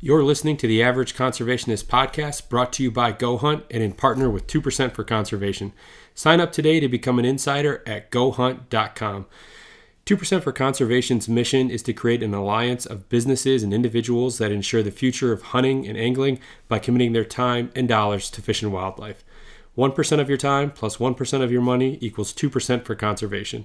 You're listening to the Average Conservationist podcast brought to you by Go Hunt and in partner with 2% for Conservation. Sign up today to become an insider at gohunt.com. 2% for Conservation's mission is to create an alliance of businesses and individuals that ensure the future of hunting and angling by committing their time and dollars to fish and wildlife. 1% of your time plus 1 of your money equals 2% for conservation.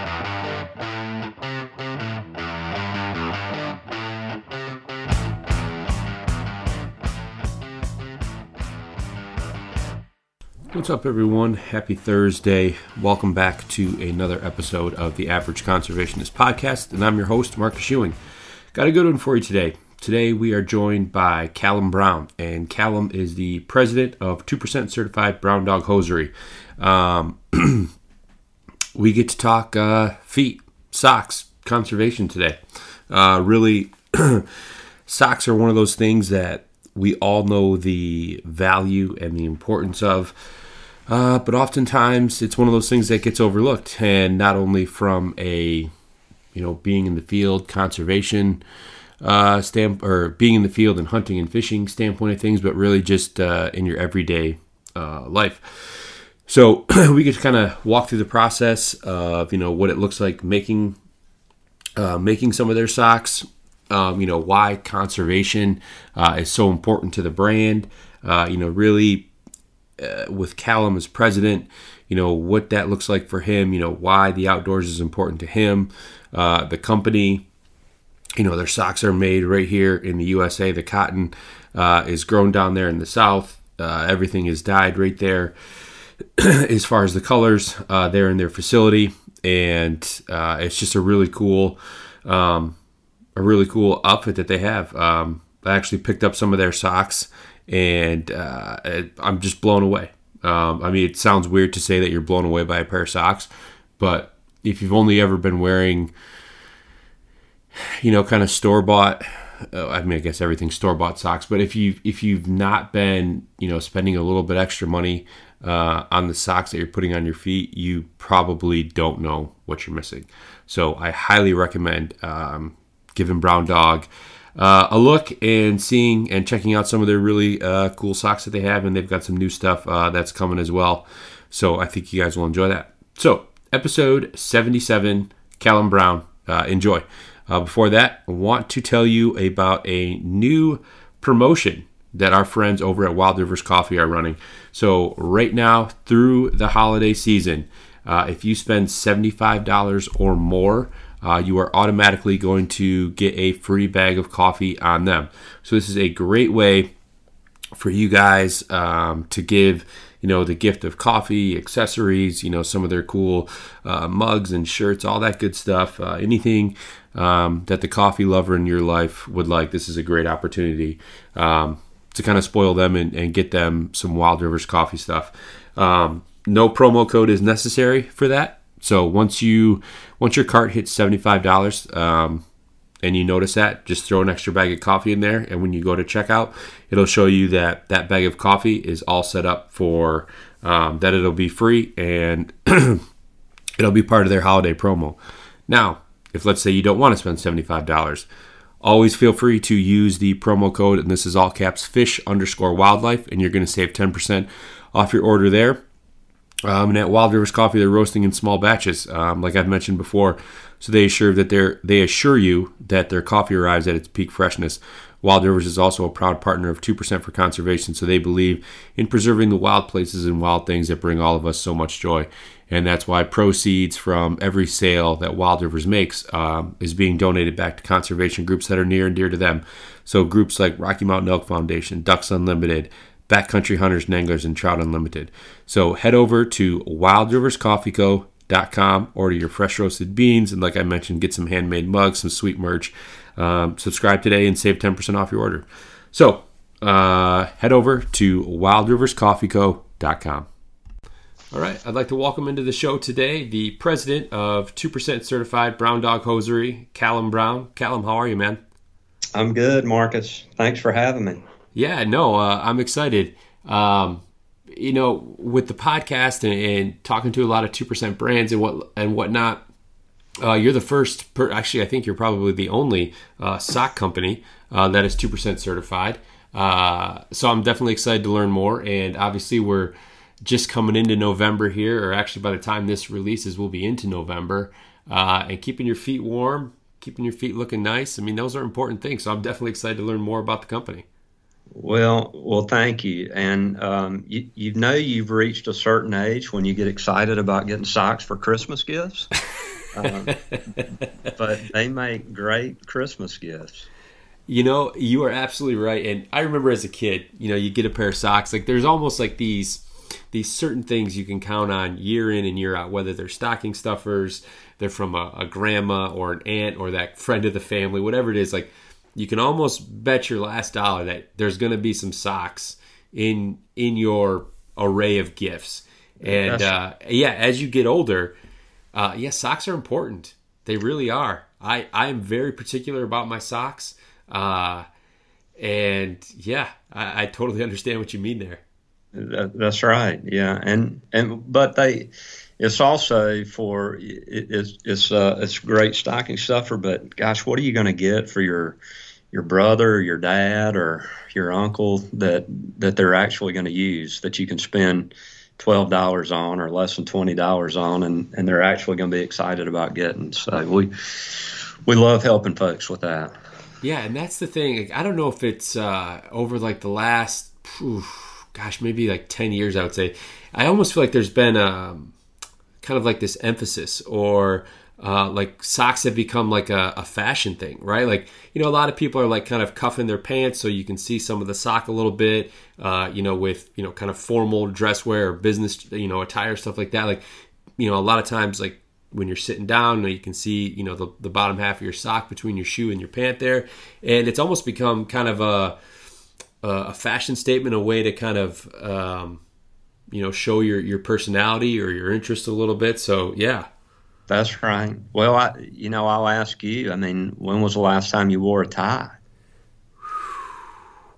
What's up, everyone? Happy Thursday. Welcome back to another episode of the Average Conservationist Podcast, and I'm your host, Marcus Ewing. Got a good one for you today. Today we are joined by Callum Brown, and Callum is the president of 2% Certified Brown Dog Hosiery. Um, we get to talk uh, feet, socks, conservation today. Uh, really, socks are one of those things that we all know the value and the importance of. Uh, but oftentimes it's one of those things that gets overlooked, and not only from a you know being in the field, conservation uh, stamp or being in the field and hunting and fishing standpoint of things, but really just uh, in your everyday uh, life. So we to kind of walk through the process of you know what it looks like making uh, making some of their socks. Um, you know why conservation uh, is so important to the brand. Uh, you know really with Callum as president, you know what that looks like for him. You know why the outdoors is important to him. the company you know, their socks are made right here in the USA. The cotton uh, is grown down there in the South. Uh, everything is dyed right there. as far as the colors, uh, they're in their facility, and uh, it's just a really cool, um, a really cool outfit that they have. Um, I actually picked up some of their socks, and uh, I'm just blown away. Um, I mean, it sounds weird to say that you're blown away by a pair of socks, but if you've only ever been wearing you know, kind of store bought. Uh, I mean, I guess everything's store bought socks, but if you if you've not been, you know, spending a little bit extra money uh, on the socks that you're putting on your feet, you probably don't know what you're missing. So I highly recommend um, giving Brown Dog uh, a look and seeing and checking out some of their really uh, cool socks that they have, and they've got some new stuff uh, that's coming as well. So I think you guys will enjoy that. So episode 77, Callum Brown. Uh, enjoy. Uh, before that, I want to tell you about a new promotion that our friends over at Wild Rivers Coffee are running. So, right now through the holiday season, uh, if you spend $75 or more, uh, you are automatically going to get a free bag of coffee on them. So, this is a great way for you guys um, to give you know the gift of coffee accessories you know some of their cool uh, mugs and shirts all that good stuff uh, anything um, that the coffee lover in your life would like. This is a great opportunity um, to kind of spoil them and, and, get them some wild rivers coffee stuff. Um, no promo code is necessary for that so once you once your cart hits $75 um, and you notice that, just throw an extra bag of coffee in there. And when you go to checkout, it'll show you that that bag of coffee is all set up for um, that it'll be free and it'll be part of their holiday promo. Now, if let's say you don't want to spend $75, always feel free to use the promo code, and this is all caps fish underscore wildlife, and you're going to save 10% off your order there. Um, and at Wild Rivers Coffee, they're roasting in small batches, um, like I've mentioned before. So they assure that they're they assure you that their coffee arrives at its peak freshness. Wild Rivers is also a proud partner of 2% for conservation, so they believe in preserving the wild places and wild things that bring all of us so much joy. And that's why proceeds from every sale that Wild Rivers makes um, is being donated back to conservation groups that are near and dear to them. So groups like Rocky Mountain Elk Foundation, Ducks Unlimited, Backcountry Hunters and Anglers, and Trout Unlimited. So head over to wildriverscoffeeco.com, order your fresh roasted beans, and like I mentioned, get some handmade mugs, some sweet merch. Um, subscribe today and save 10% off your order. So uh, head over to wildriverscoffeeco.com. All right, I'd like to welcome into the show today the president of 2% Certified Brown Dog Hosiery, Callum Brown. Callum, how are you, man? I'm good, Marcus. Thanks for having me. Yeah, no, uh, I'm excited. Um, you know, with the podcast and, and, talking to a lot of two percent brands and what and whatnot, uh, you're the first. Per, actually, I think you're probably the only uh, sock company uh, that is two percent certified. Uh, so I'm definitely excited to learn more. And obviously, we're just coming into November here, or actually, by the time this releases, we'll be into November. Uh, and keeping your feet warm, keeping your feet looking nice. I mean, those are important things. So I'm definitely excited to learn more about the company. Well, well, thank you. And um, you, you know you've reached a certain age when you get excited about getting socks for Christmas gifts. um, but they make great Christmas gifts. You know, you are absolutely right. And I remember as a kid, you know, you get a pair of socks. Like there's almost like these these certain things you can count on year in and year out, whether they're stocking stuffers, they're from a, a grandma or an aunt or that friend of the family, whatever it is. Like you can almost bet your last dollar that there's going to be some socks in in your array of gifts. And uh, yeah, as you get older, uh, yeah, socks are important. They really are. I I am very particular about my socks. Uh, and yeah, I, I totally understand what you mean there. That, that's right. Yeah, and and but they, it's also for it, it's it's uh, it's great stocking stuffer. But gosh, what are you going to get for your your brother or your dad or your uncle that that they're actually going to use that you can spend twelve dollars on or less than twenty dollars on and, and they're actually going to be excited about getting. So we we love helping folks with that. Yeah, and that's the thing. I don't know if it's uh, over like the last, gosh, maybe like ten years. I would say. I almost feel like there's been a um, kind of like this emphasis or uh, like socks have become like a, a, fashion thing, right? Like, you know, a lot of people are like kind of cuffing their pants so you can see some of the sock a little bit, uh, you know, with, you know, kind of formal dress wear or business, you know, attire, stuff like that. Like, you know, a lot of times, like when you're sitting down, you can see, you know, the, the bottom half of your sock between your shoe and your pant there. And it's almost become kind of a, a fashion statement, a way to kind of, um, you know, show your, your personality or your interest a little bit. So, yeah, that's right. Well, I, you know, I'll ask you. I mean, when was the last time you wore a tie?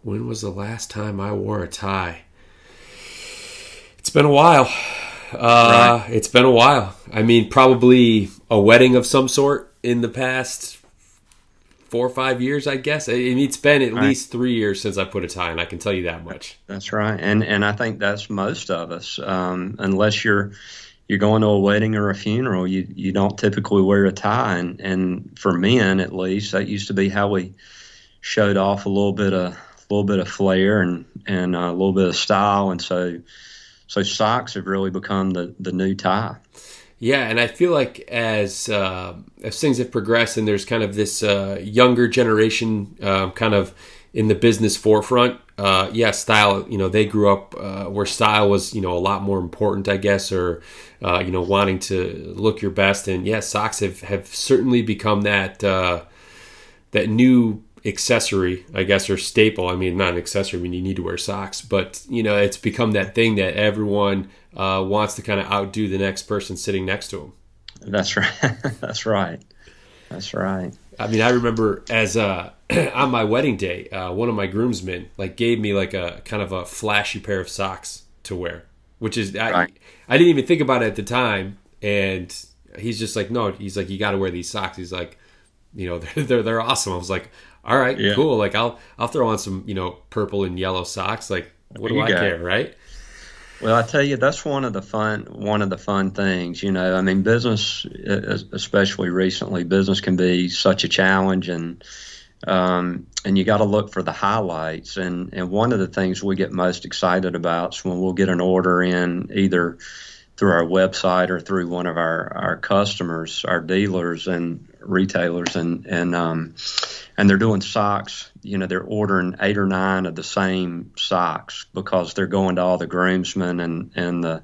When was the last time I wore a tie? It's been a while. Uh, right. It's been a while. I mean, probably a wedding of some sort in the past four or five years, I guess. I mean, it's been at right. least three years since I put a tie, and I can tell you that much. That's right, and and I think that's most of us, um, unless you're you're going to a wedding or a funeral, you you don't typically wear a tie, and and for men at least, that used to be how we showed off a little bit of a little bit of flair and and a little bit of style, and so so socks have really become the the new tie. Yeah, and I feel like as uh, as things have progressed, and there's kind of this uh, younger generation uh, kind of in the business forefront, uh, yeah, style. You know, they grew up uh, where style was, you know, a lot more important, I guess, or uh, you know, wanting to look your best. And yeah, socks have have certainly become that that new accessory, I guess, or staple. I mean, not an accessory. I mean, you need to wear socks, but you know, it's become that thing that everyone uh, wants to kind of outdo the next person sitting next to him. That's right. That's right. That's right. I mean, I remember as uh, on my wedding day, uh, one of my groomsmen like gave me like a kind of a flashy pair of socks to wear, which is I, right. I didn't even think about it at the time, and he's just like, no, he's like, you got to wear these socks. He's like, you know, they're, they're they're awesome. I was like, all right, yeah. cool. Like I'll I'll throw on some you know purple and yellow socks. Like what do I care, right? Well, I tell you, that's one of the fun one of the fun things. You know, I mean, business, especially recently, business can be such a challenge, and um, and you got to look for the highlights. And and one of the things we get most excited about is when we'll get an order in either through our website or through one of our, our customers, our dealers and retailers, and and um, and they're doing socks. You know, they're ordering eight or nine of the same socks because they're going to all the groomsmen and and the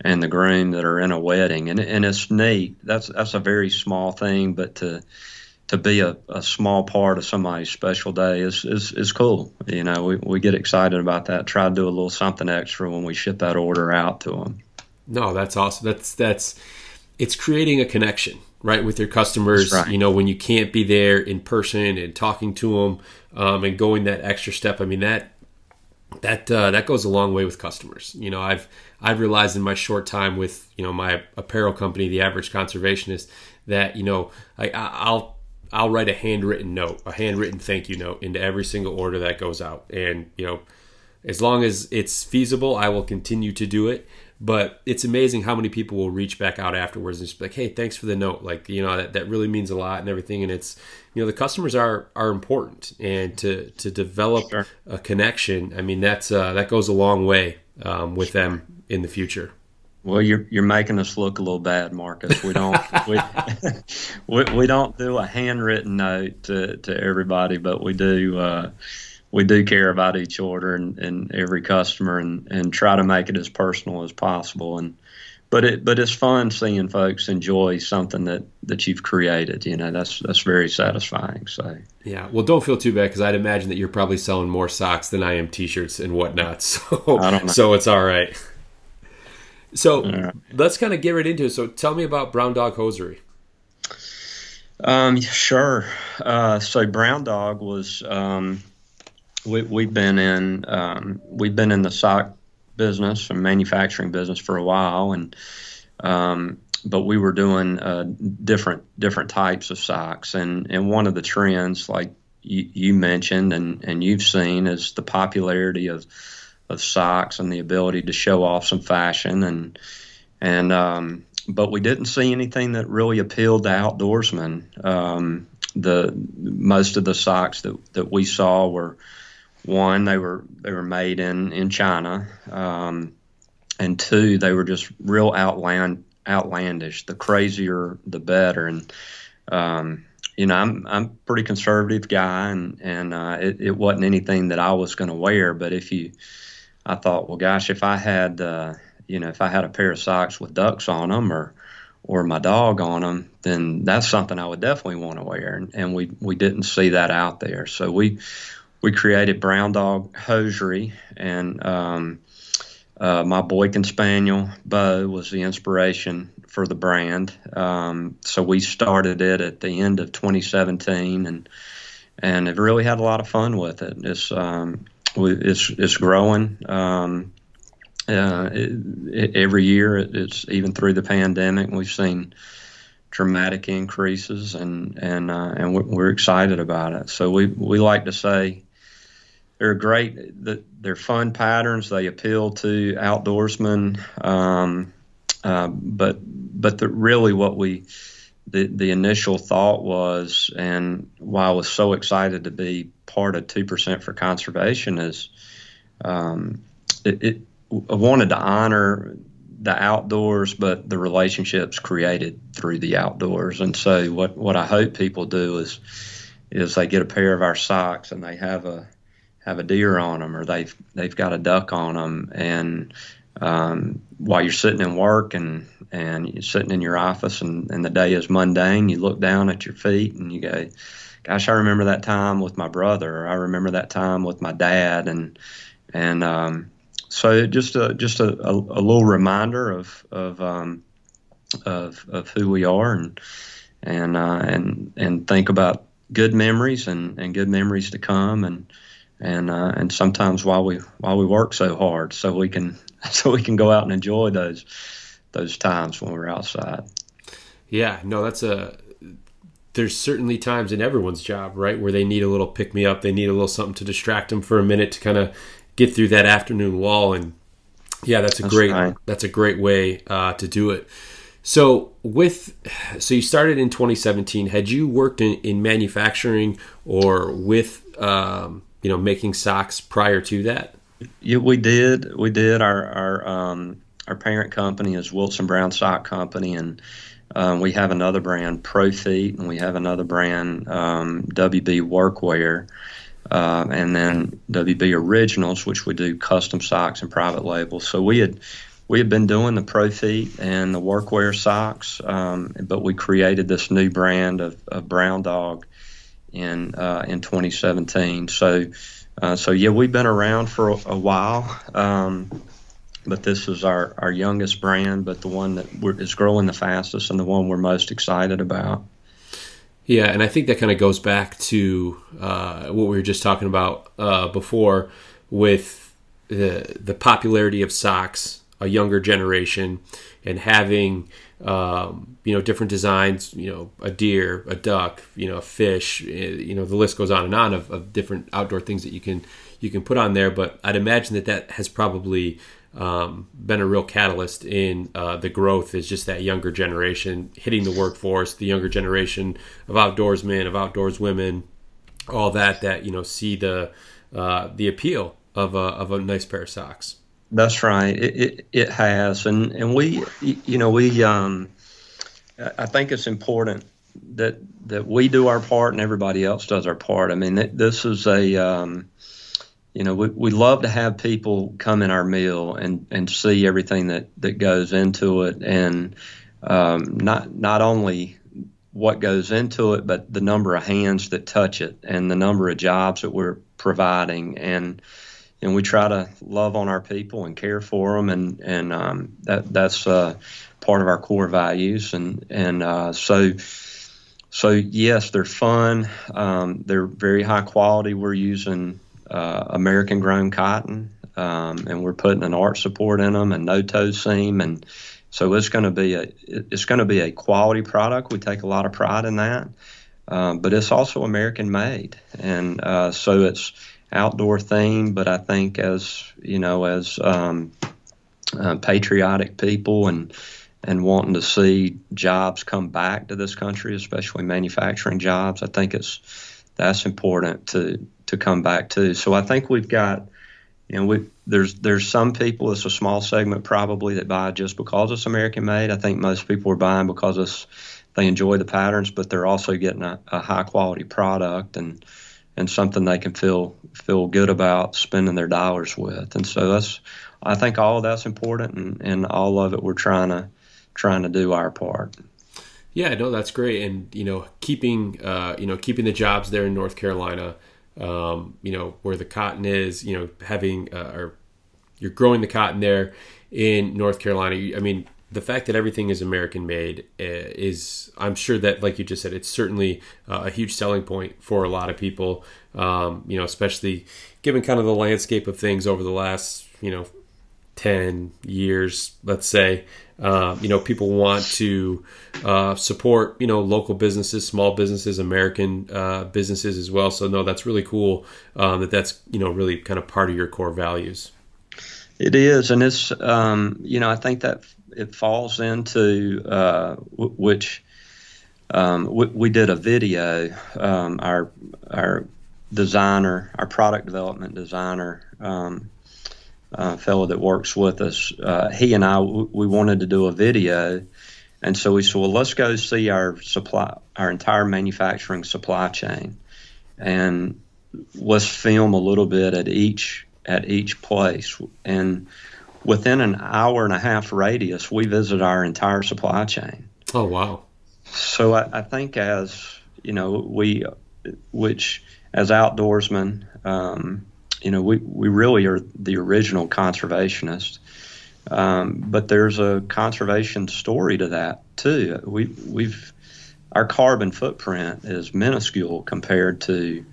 and the groom that are in a wedding, and and it's neat. That's that's a very small thing, but to to be a, a small part of somebody's special day is, is, is cool. You know, we, we get excited about that. Try to do a little something extra when we ship that order out to them. No, that's awesome. That's that's it's creating a connection, right, with your customers. Right. You know, when you can't be there in person and talking to them um, and going that extra step. I mean that that uh, that goes a long way with customers. You know, I've I've realized in my short time with you know my apparel company, the Average Conservationist, that you know I, I'll I'll write a handwritten note, a handwritten thank you note into every single order that goes out, and you know, as long as it's feasible, I will continue to do it. But it's amazing how many people will reach back out afterwards and just be like, "Hey, thanks for the note. Like, you know, that, that really means a lot and everything." And it's, you know, the customers are are important, and to to develop sure. a connection, I mean, that's uh, that goes a long way um, with them in the future. Well, you're you're making us look a little bad, Marcus. We don't we, we, we don't do a handwritten note to, to everybody, but we do. Uh, we do care about each order and, and every customer and, and try to make it as personal as possible. And but it but it's fun seeing folks enjoy something that, that you've created. You know, that's that's very satisfying. So yeah, well, don't feel too bad because I'd imagine that you're probably selling more socks than I am T-shirts and whatnot. So so it's all right. So right. let's kind of get right into it. So tell me about Brown Dog Hosiery. Um, sure. Uh, so Brown Dog was um, we, we've been in um, we've been in the sock business and manufacturing business for a while, and um, but we were doing uh, different different types of socks, and and one of the trends, like you, you mentioned and and you've seen, is the popularity of of socks and the ability to show off some fashion and and um, but we didn't see anything that really appealed to outdoorsmen. Um, the most of the socks that, that we saw were one they were they were made in in China, um, and two they were just real outland outlandish. The crazier, the better. And um, you know, I'm I'm a pretty conservative guy, and and uh, it, it wasn't anything that I was going to wear. But if you, I thought, well, gosh, if I had, uh, you know, if I had a pair of socks with ducks on them, or or my dog on them, then that's something I would definitely want to wear. And, and we we didn't see that out there, so we we created Brown Dog Hosiery, and um, uh, my Boykin Spaniel Bo was the inspiration for the brand. Um, so we started it at the end of 2017, and and have really had a lot of fun with it. It's um, it's it's growing. Um, uh, it, it, every year, it, it's even through the pandemic, we've seen dramatic increases, and and uh, and we're, we're, excited about it. So we we like to say they're great. They're fun patterns. They appeal to outdoorsmen. Um, uh, but but the, really what we the the initial thought was, and why I was so excited to be part of two percent for conservation is, um, it, it I wanted to honor the outdoors, but the relationships created through the outdoors. And so what what I hope people do is is they get a pair of our socks and they have a have a deer on them or they've they've got a duck on them and um, while you're sitting in work and and you're sitting in your office and, and the day is mundane you look down at your feet and you go gosh I remember that time with my brother. Or I remember that time with my dad. And and um, so just a just a, a, a, little reminder of of, um, of of who we are and and uh, and and think about good memories and, and good memories to come. And and uh, and sometimes while we while we work so hard, so we can so we can go out and enjoy those those times when we're outside. Yeah, no, that's a. There's certainly times in everyone's job, right, where they need a little pick me up. They need a little something to distract them for a minute to kind of get through that afternoon wall. And yeah, that's a that's great. Right. That's a great way uh, to do it. So with so you started in 2017. Had you worked in, in manufacturing or with um, you know making socks prior to that? Yeah, we did. We did. Our our um, our parent company is Wilson Brown Sock Company, and um, we have another brand, Profeet, and we have another brand, um, WB Workwear, uh, and then WB Originals, which we do custom socks and private labels. So we had we had been doing the Profeet and the workwear socks, um, but we created this new brand of, of Brown Dog in uh, in 2017. So uh, so yeah, we've been around for a, a while. Um, but this is our, our youngest brand, but the one that is growing the fastest and the one we're most excited about. Yeah, and I think that kind of goes back to uh, what we were just talking about uh, before with the the popularity of socks, a younger generation, and having um, you know different designs. You know, a deer, a duck, you know, a fish. Eh, you know, the list goes on and on of, of different outdoor things that you can you can put on there. But I'd imagine that that has probably um, been a real catalyst in uh, the growth is just that younger generation hitting the workforce, the younger generation of outdoorsmen, of outdoors women, all that that you know see the uh, the appeal of a of a nice pair of socks. That's right. It it, it has, and and we you know we um, I think it's important that that we do our part and everybody else does our part. I mean, this is a um, you know, we, we love to have people come in our meal and, and see everything that, that goes into it and um, not not only what goes into it, but the number of hands that touch it and the number of jobs that we're providing and and we try to love on our people and care for them and and um, that that's uh, part of our core values. And and uh, so so yes they're fun. Um, they're very high quality. We're using uh, American grown cotton, um, and we're putting an arch support in them and no toe seam, and so it's going to be a it's going to be a quality product. We take a lot of pride in that, um, but it's also American made, and uh, so it's outdoor theme. But I think as you know, as um, uh, patriotic people and and wanting to see jobs come back to this country, especially manufacturing jobs, I think it's that's important to to come back to. So I think we've got, you know, we there's there's some people. It's a small segment probably that buy just because it's American made. I think most people are buying because it's they enjoy the patterns, but they're also getting a, a high quality product and and something they can feel feel good about spending their dollars with. And so that's I think all of that's important, and, and all of it we're trying to trying to do our part. Yeah, no, that's great, and you know, keeping uh, you know keeping the jobs there in North Carolina, um, you know, where the cotton is, you know, having uh, or you're growing the cotton there in North Carolina. I mean, the fact that everything is American made uh, is, I'm sure that, like you just said, it's certainly uh, a huge selling point for a lot of people. Um, you know, especially given kind of the landscape of things over the last, you know, 10 years, let's say. Uh, you know, people want to uh, support, you know, local businesses, small businesses, American uh, businesses as well. So, no, that's really cool um, that that's, you know, really kind of part of your core values. It is. And it's, um, you know, I think that it falls into uh, w- which um, we, did a video, um, our, our designer, our product development designer, um, fellow that works with us, uh, he and I, we wanted to do a video. And so we said, well, let's go see our supply, our entire manufacturing supply chain, and let's film a little bit at each at each place. And within an hour and a half radius, we visit our entire supply chain. Oh wow! So I, I think as you know, we, which as outdoorsmen, um, you know, we, we really are the original conservationists. Um, but there's a conservation story to that too. We we've our carbon footprint is minuscule compared to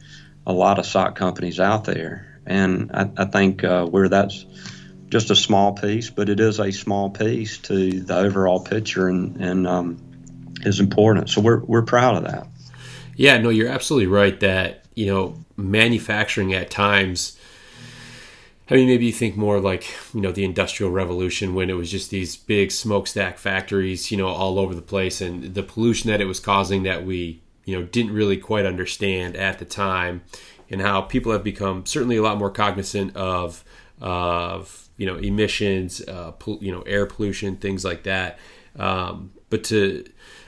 a lot of sock companies out there, and I, I think uh, where that's just a small piece, but it is a small piece to the overall picture, and and um, is important. So we're we're proud of that. Yeah, no, you're absolutely right that you know manufacturing at times. I mean, maybe you think more like you know the Industrial Revolution when it was just these big smokestack factories, you know, all over the place, and the pollution that it was causing that we you know didn't really quite understand at the time, and how people have become certainly a lot more cognizant of of you know emissions, uh, you know air pollution, things like that. Um, but to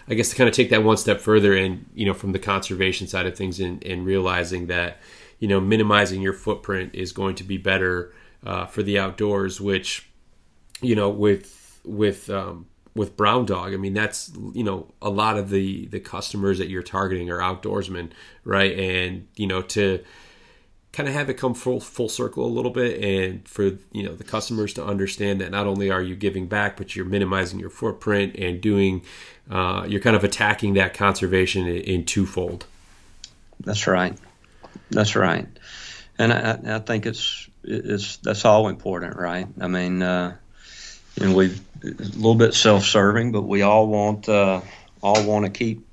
I guess to kind of take that one step further and you know from the conservation side of things and, and realizing that you know minimizing your footprint is going to be better uh, for the outdoors, which you know with with um, with brown dog i mean that's you know a lot of the the customers that you're targeting are outdoorsmen right and you know to kind of have it come full full circle a little bit and for you know the customers to understand that not only are you giving back but you're minimizing your footprint and doing uh, you're kind of attacking that conservation in, in, twofold. That's right. That's right. And I, I, think it's it's that's all important right? I mean uh, know we've a little bit self-serving but we all want uh, all want to keep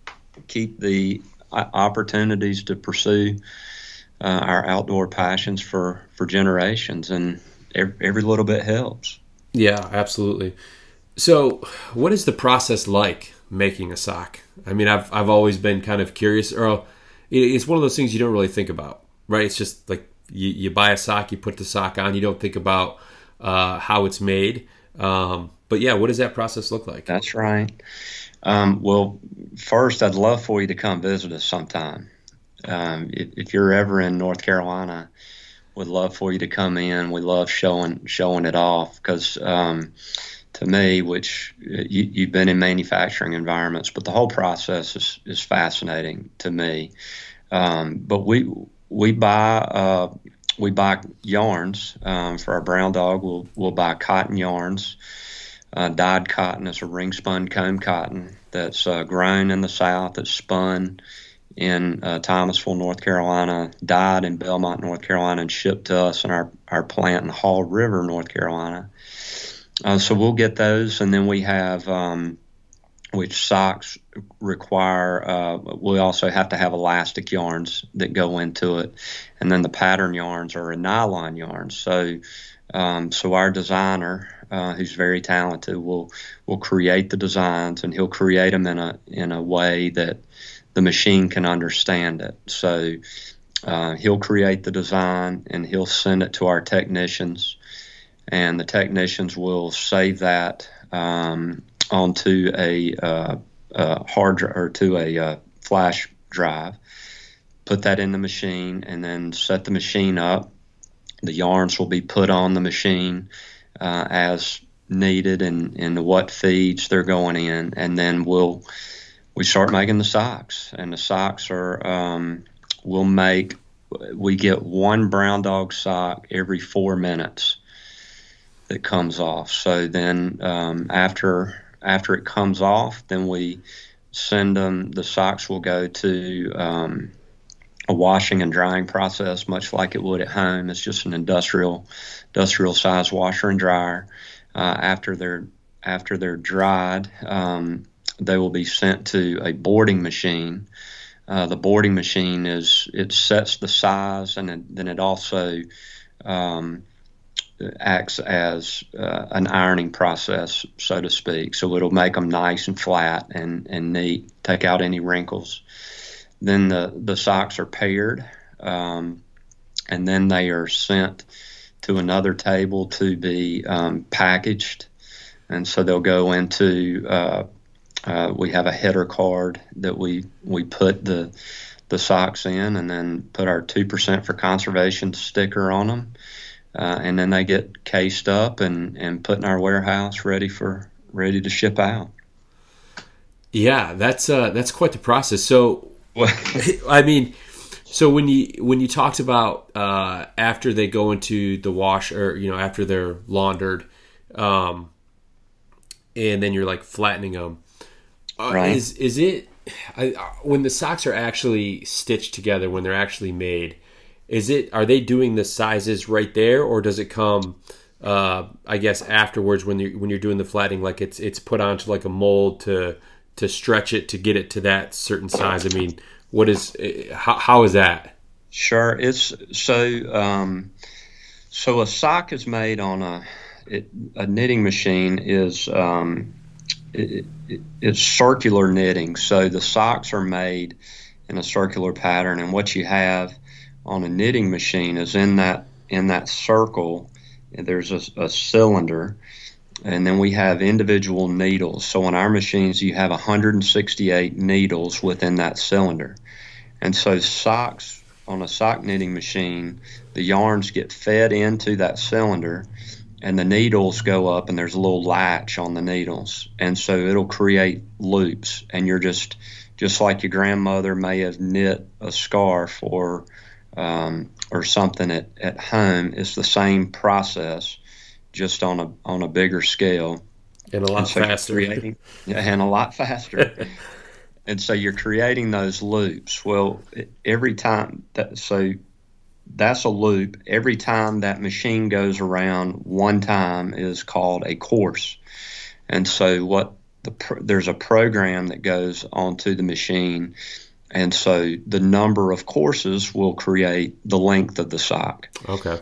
keep the opportunities to pursue uh, our outdoor passions for for generations, and every, every little bit helps. Yeah, absolutely. So, what is the process like making a sock? I mean, I've I've always been kind of curious. Or it's one of those things you don't really think about, right? It's just like you, you buy a sock, you put the sock on, you don't think about uh, how it's made. Um, but yeah, what does that process look like? That's right. Um, well, first, I'd love for you to come visit us sometime um, if, if, you're ever in North Carolina, would love for you to come in. We love showing showing it off because um, to me, which you, have been in manufacturing environments, but the whole process is, is fascinating to me. Um, but we we buy uh, we buy yarns um, for our brown dog. We'll we'll buy cotton yarns. Uh, dyed cotton is a ring spun comb cotton that's uh, grown in the south. That's spun in uh, Thomasville, North Carolina, dyed in Belmont, North Carolina, and shipped to us in our, our plant in Hall River, North Carolina. Uh, so we'll get those, and then we have um, which socks require. Uh, we also have to have elastic yarns that go into it, and then the pattern yarns are a nylon yarn. So, um, so our designer, uh, who's very talented, will will create the designs, and he'll create them in a in a way that the machine can understand it. So uh, he'll create the design and he'll send it to our technicians, and the technicians will save that um, onto a, uh, a, hard drive or to a uh, flash drive. Put that in the machine and then set the machine up. The yarns will be put on the machine uh, as needed and, and what feeds they're going in, and then we'll we start making the socks, and the socks are um, we'll make we get one brown dog sock every four minutes that comes off. So then um, after after it comes off, then we send them. The socks will go to um, a washing and drying process, much like it would at home. It's just an industrial industrial size washer and dryer. Uh, after they're after they're dried, um, they will be sent to a boarding machine. Uh, the boarding machine is it sets the size and it, then it also um, acts as uh, an ironing process, so to speak. So it'll make them nice and flat and, and neat, take out any wrinkles. Then the, the socks are paired, um, and then they are sent to another table to be um, packaged. And so they'll go into uh, uh, we have a header card that we we put the the socks in, and then put our two percent for conservation sticker on them, uh, and then they get cased up and and put in our warehouse ready for ready to ship out. Yeah, that's uh, that's quite the process. So, I mean, so when you when you talked about uh, after they go into the wash or you know after they're laundered, um, and then you're like flattening them uh, right. Is is it I, when the socks are actually stitched together when they're actually made? Is it are they doing the sizes right there, or does it come? Uh, I guess afterwards when you when you're doing the flattening, like it's it's put onto like a mold to to stretch it to get it to that certain size? I mean, what is how, how is that? Sure, it's so um, so a sock is made on a it, a knitting machine is um, it, it, it's circular knitting. So the socks are made in a circular pattern, and what you have on a knitting machine is in that in that circle. There's a, a cylinder, and then we have individual needles. So on our machines, you have 168 needles within that cylinder, and so socks on a sock knitting machine, the yarns get fed into that cylinder and the needles go up and there's a little latch on the needles. And so it'll create loops and you're just just like your grandmother may have knit a scarf or um, or something at, at home it's the same process just on a on a bigger scale. And a lot and so faster. creating, and a lot faster. And so you're creating those loops. Well every time that so that's a loop. Every time that machine goes around one time is called a course. And so what the there's a program that goes onto the machine and so the number of courses will create the length of the sock. Okay.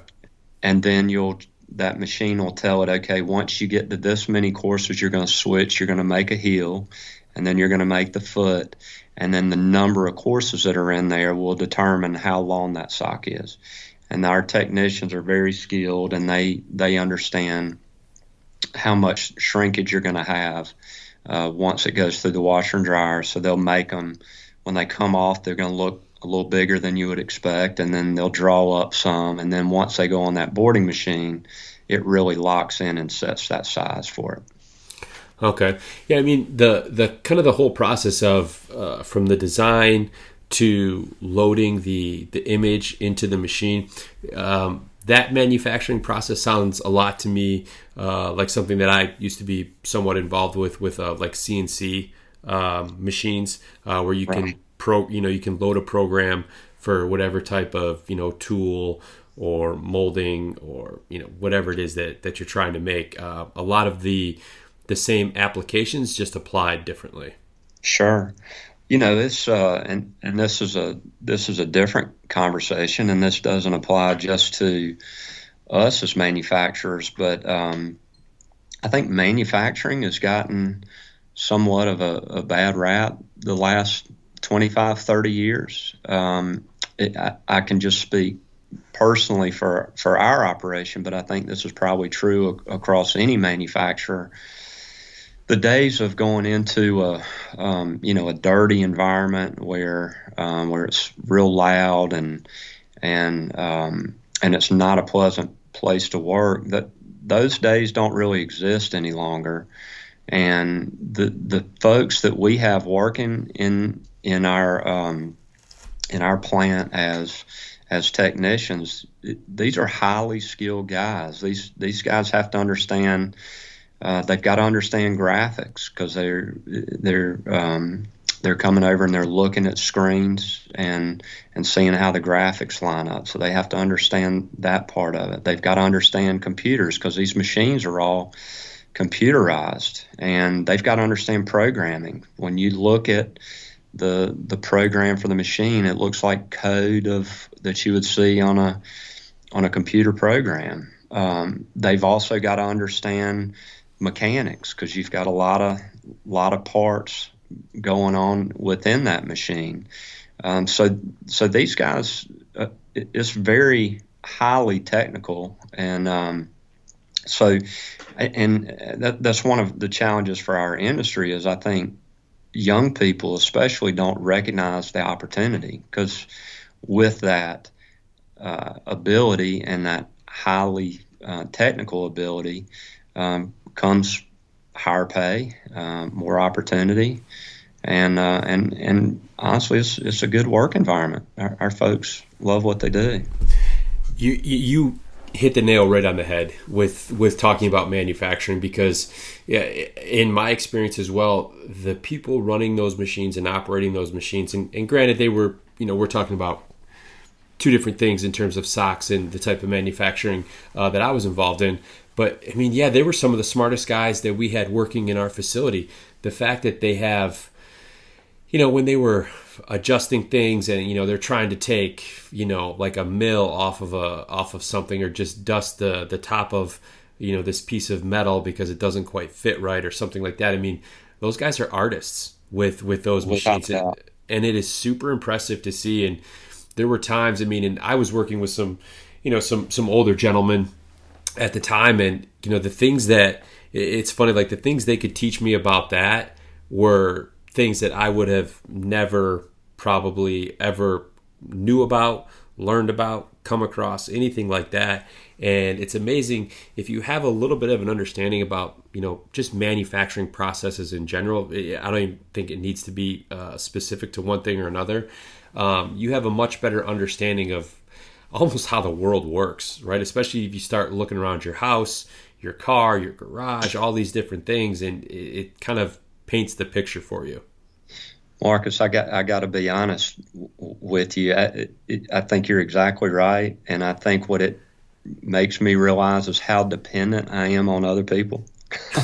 And then you'll that machine will tell it, okay, once you get to this many courses, you're going to switch, you're going to make a heel, and then you're going to make the foot, and then the number of courses that are in there will determine how long that sock is. And our technicians are very skilled, and they they understand how much shrinkage you're going to have uh, once it goes through the washer and dryer. So they'll make them when they come off, they're going to look a little bigger than you would expect, and then they'll draw up some. And then once they go on that boarding machine, it really locks in and sets that size for it. Okay. Yeah, I mean the the kind of the whole process of uh, from the design to loading the the image into the machine. Um, that manufacturing process sounds a lot to me uh, like something that I used to be somewhat involved with with uh, like CNC um, machines uh, where you can pro you know you can load a program for whatever type of you know tool or molding or you know whatever it is that that you're trying to make. Uh, a lot of the the same applications just applied differently. Sure. You know, this uh, and and this is a this is a different conversation, and this doesn't apply just to us as manufacturers, but um, I think manufacturing has gotten somewhat of a, a, bad rap the last 25, 30 years. Um, it, I, I, can just speak personally for, for our operation, but I think this is probably true across any manufacturer the days of going into a um, you know a dirty environment where um, where it's real loud and and um, and it's not a pleasant place to work that those days don't really exist any longer. And the the folks that we have working in in our um, in our plant as as technicians these are highly skilled guys. These these guys have to understand uh, they've got to understand graphics because they're they're um, they're coming over and they're looking at screens and and seeing how the graphics line up. So they have to understand that part of it. They've got to understand computers because these machines are all computerized and they've got to understand programming. When you look at the the program for the machine, it looks like code of that you would see on a on a computer program. Um, they've also got to understand mechanics because you've got a lot of lot of parts going on within that machine. Um, so so these guys, uh, it's very highly technical, and um, so and that, that's one of the challenges for our industry is I think young people especially don't recognize the opportunity because with that uh, ability and that highly uh, technical ability um, comes higher pay, uh, more opportunity, and uh, and and honestly, it's it's a good work environment. Our, our folks love what they do. You you hit the nail right on the head with with talking about manufacturing because yeah, in my experience as well, the people running those machines and operating those machines, and, and granted, they were you know we're talking about two different things in terms of socks and the type of manufacturing uh, that I was involved in. But I mean, yeah, they were some of the smartest guys that we had working in our facility. the fact that they have, you know, when they were adjusting things and you know they're trying to take you know like a mill off of a off of something or just dust the the top of you know this piece of metal because it doesn't quite fit right or something like that. I mean, those guys are artists with with those machines, and, and it is super impressive to see. And there were times, I mean, and I was working with some, you know, some some older gentlemen at the time, and you know, the things that it's funny, like the things they could teach me about that were things that I would have never probably ever knew about, learned about, come across, anything like that. And it's amazing if you have a little bit of an understanding about, you know, just manufacturing processes in general. I don't even think it needs to be uh, specific to one thing or another. Um, you have a much better understanding of almost how the world works, right? Especially if you start looking around your house, your car, your garage, all these different things, and it, kind of paints the picture for you. Marcus, I got I got to be honest with you. I, I think you're exactly right, and I think what it makes me realize is how dependent I am on other people.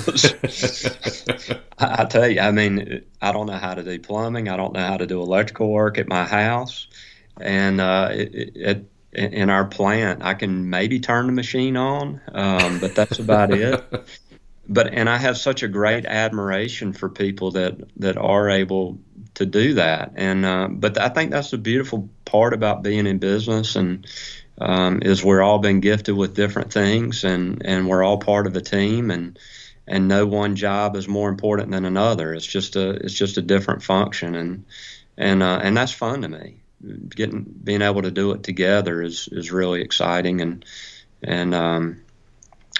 I, I tell you, I mean, I don't know how to do plumbing. I don't know how to do electrical work at my house, and uh, it, it, in our plant, I can maybe turn the machine on, um, but that's about it. But and I have such a great admiration for people that that are able to do that, and uh, but I think that's the beautiful part about being in business and um, is we're all been gifted with different things and, and we're all part of a team and and no one job is more important than another. It's just a it's just a different function and and uh, and that's fun to me. Getting being able to do it together is is really exciting and and um,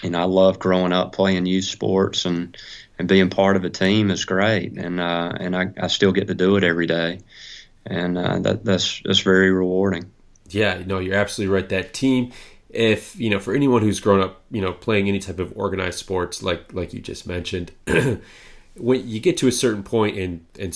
and I love growing up playing youth sports and and being part of a team is great and uh, and I, I still get to do it every day and uh, that that's that's very rewarding. Yeah, no, you're absolutely right. That team, if you know, for anyone who's grown up, you know, playing any type of organized sports, like like you just mentioned, when you get to a certain point, and and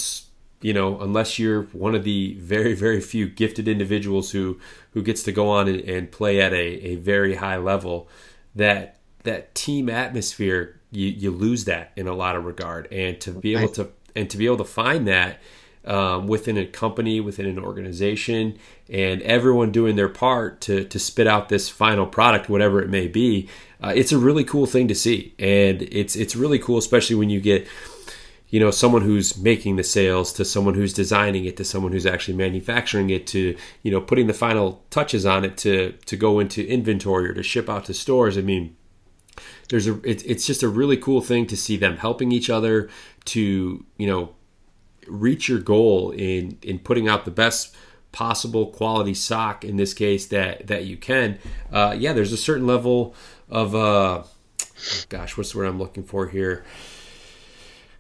you know, unless you're one of the very very few gifted individuals who who gets to go on and, and play at a, a very high level, that that team atmosphere you, you lose that in a lot of regard, and to be able to and to be able to find that um, within a company, within an organization, and everyone doing their part to to spit out this final product, whatever it may be. Uh, it's a really cool thing to see, and it's it's really cool, especially when you get you know someone who's making the sales to someone who's designing it to someone who's actually manufacturing it to you know putting the final touches on it to to go into inventory or to ship out to stores. I mean there's a it, it's just a really cool thing to see them helping each other to you know reach your goal in in putting out the best possible quality sock in this case that that you can. Uh, yeah there's a certain level of uh, gosh what's the word i'm looking for here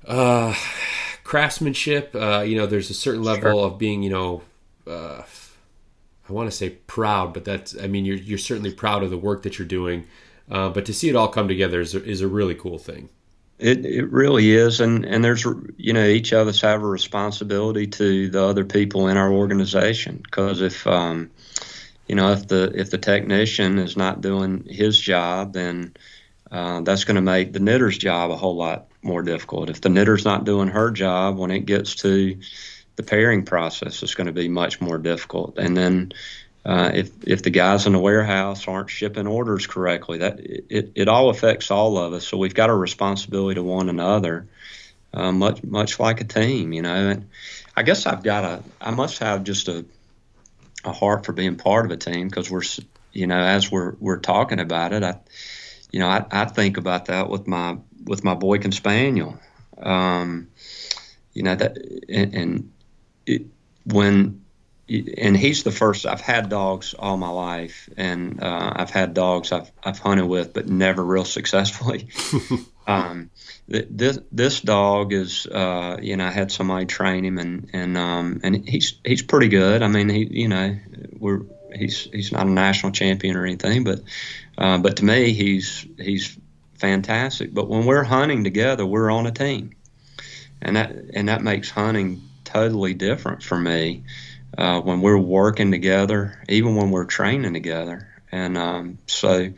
uh, craftsmanship uh, you know there's a certain level sure. of being you know uh, i want to say proud but that's i mean you're, you're certainly proud of the work that you're doing uh, but to see it all come together is a, is a really cool thing it it really is, and and there's you know each of us have a responsibility to the other people in our organization because if um, you know if the if the technician is not doing his job, then uh, that's going to make the knitter's job a whole lot more difficult. If the knitter's not doing her job when it gets to the pairing process, it's going to be much more difficult. And then uh, if if the guys in the warehouse aren't shipping orders correctly, that it, it all affects all of us. So we've got a responsibility to one another, uh, much much like a team, you know. And I guess I've got a I must have just a a heart for being part of a team because we're you know as we're we're talking about it, I you know I, I think about that with my with my Boykin Spaniel, um, you know that and, and it, when and he's the first. I've had dogs all my life, and uh, I've had dogs I've I've hunted with, but never real successfully. um, this this dog is, uh, you know, I had somebody train him, and and um, and he's he's pretty good. I mean, he, you know, we're he's he's not a national champion or anything, but uh, but to me, he's he's fantastic. But when we're hunting together, we're on a team, and that and that makes hunting totally different for me uh, when we're working together, even when we're training together. And um, so,